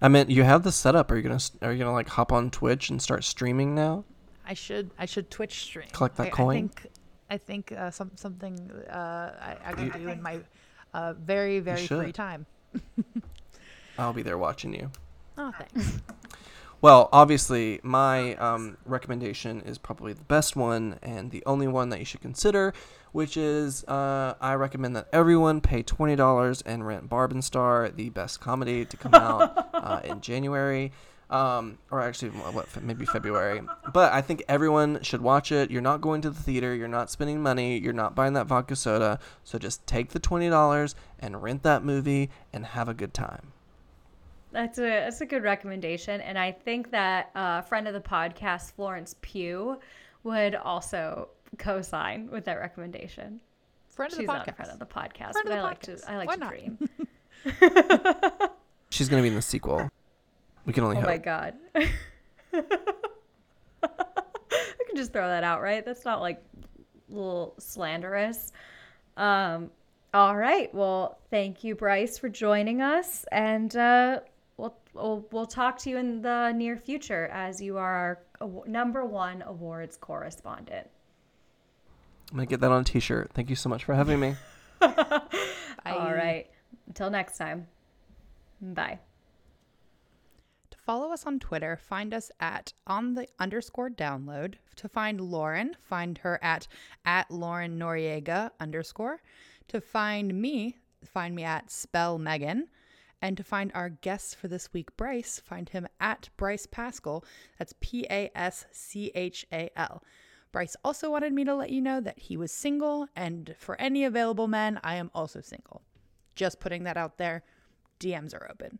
I mean, you have the setup. Are you gonna are you gonna like hop on Twitch and start streaming now? I should I should Twitch stream. Collect that I, coin? I think I think uh, some something uh, I, I can do in my uh, very very free time. I'll be there watching you. Oh, thanks. Well, obviously, my um, recommendation is probably the best one and the only one that you should consider, which is uh, I recommend that everyone pay twenty dollars and rent Barb and Star, the best comedy to come out uh, in January, um, or actually what maybe February. But I think everyone should watch it. You're not going to the theater. You're not spending money. You're not buying that vodka soda. So just take the twenty dollars and rent that movie and have a good time. That's a that's a good recommendation, and I think that uh, friend of the podcast Florence Pugh would also co-sign with that recommendation. Friend of She's the not a podcast. friend of the podcast, Friend but of I the like to. I like Why to not? dream. She's gonna be in the sequel. We can only Oh hope. my god. I can just throw that out, right? That's not like a little slanderous. Um, All right. Well, thank you, Bryce, for joining us, and uh, we'll, we'll we'll talk to you in the near future as you are our number one awards correspondent. I'm gonna get that on a T-shirt. Thank you so much for having me. All right. Until next time. Bye. Follow us on Twitter, find us at on the underscore download. To find Lauren, find her at at Lauren Noriega underscore. To find me, find me at spell Megan. And to find our guest for this week, Bryce, find him at Bryce Paschal. That's P A S C H A L. Bryce also wanted me to let you know that he was single, and for any available men, I am also single. Just putting that out there. DMs are open.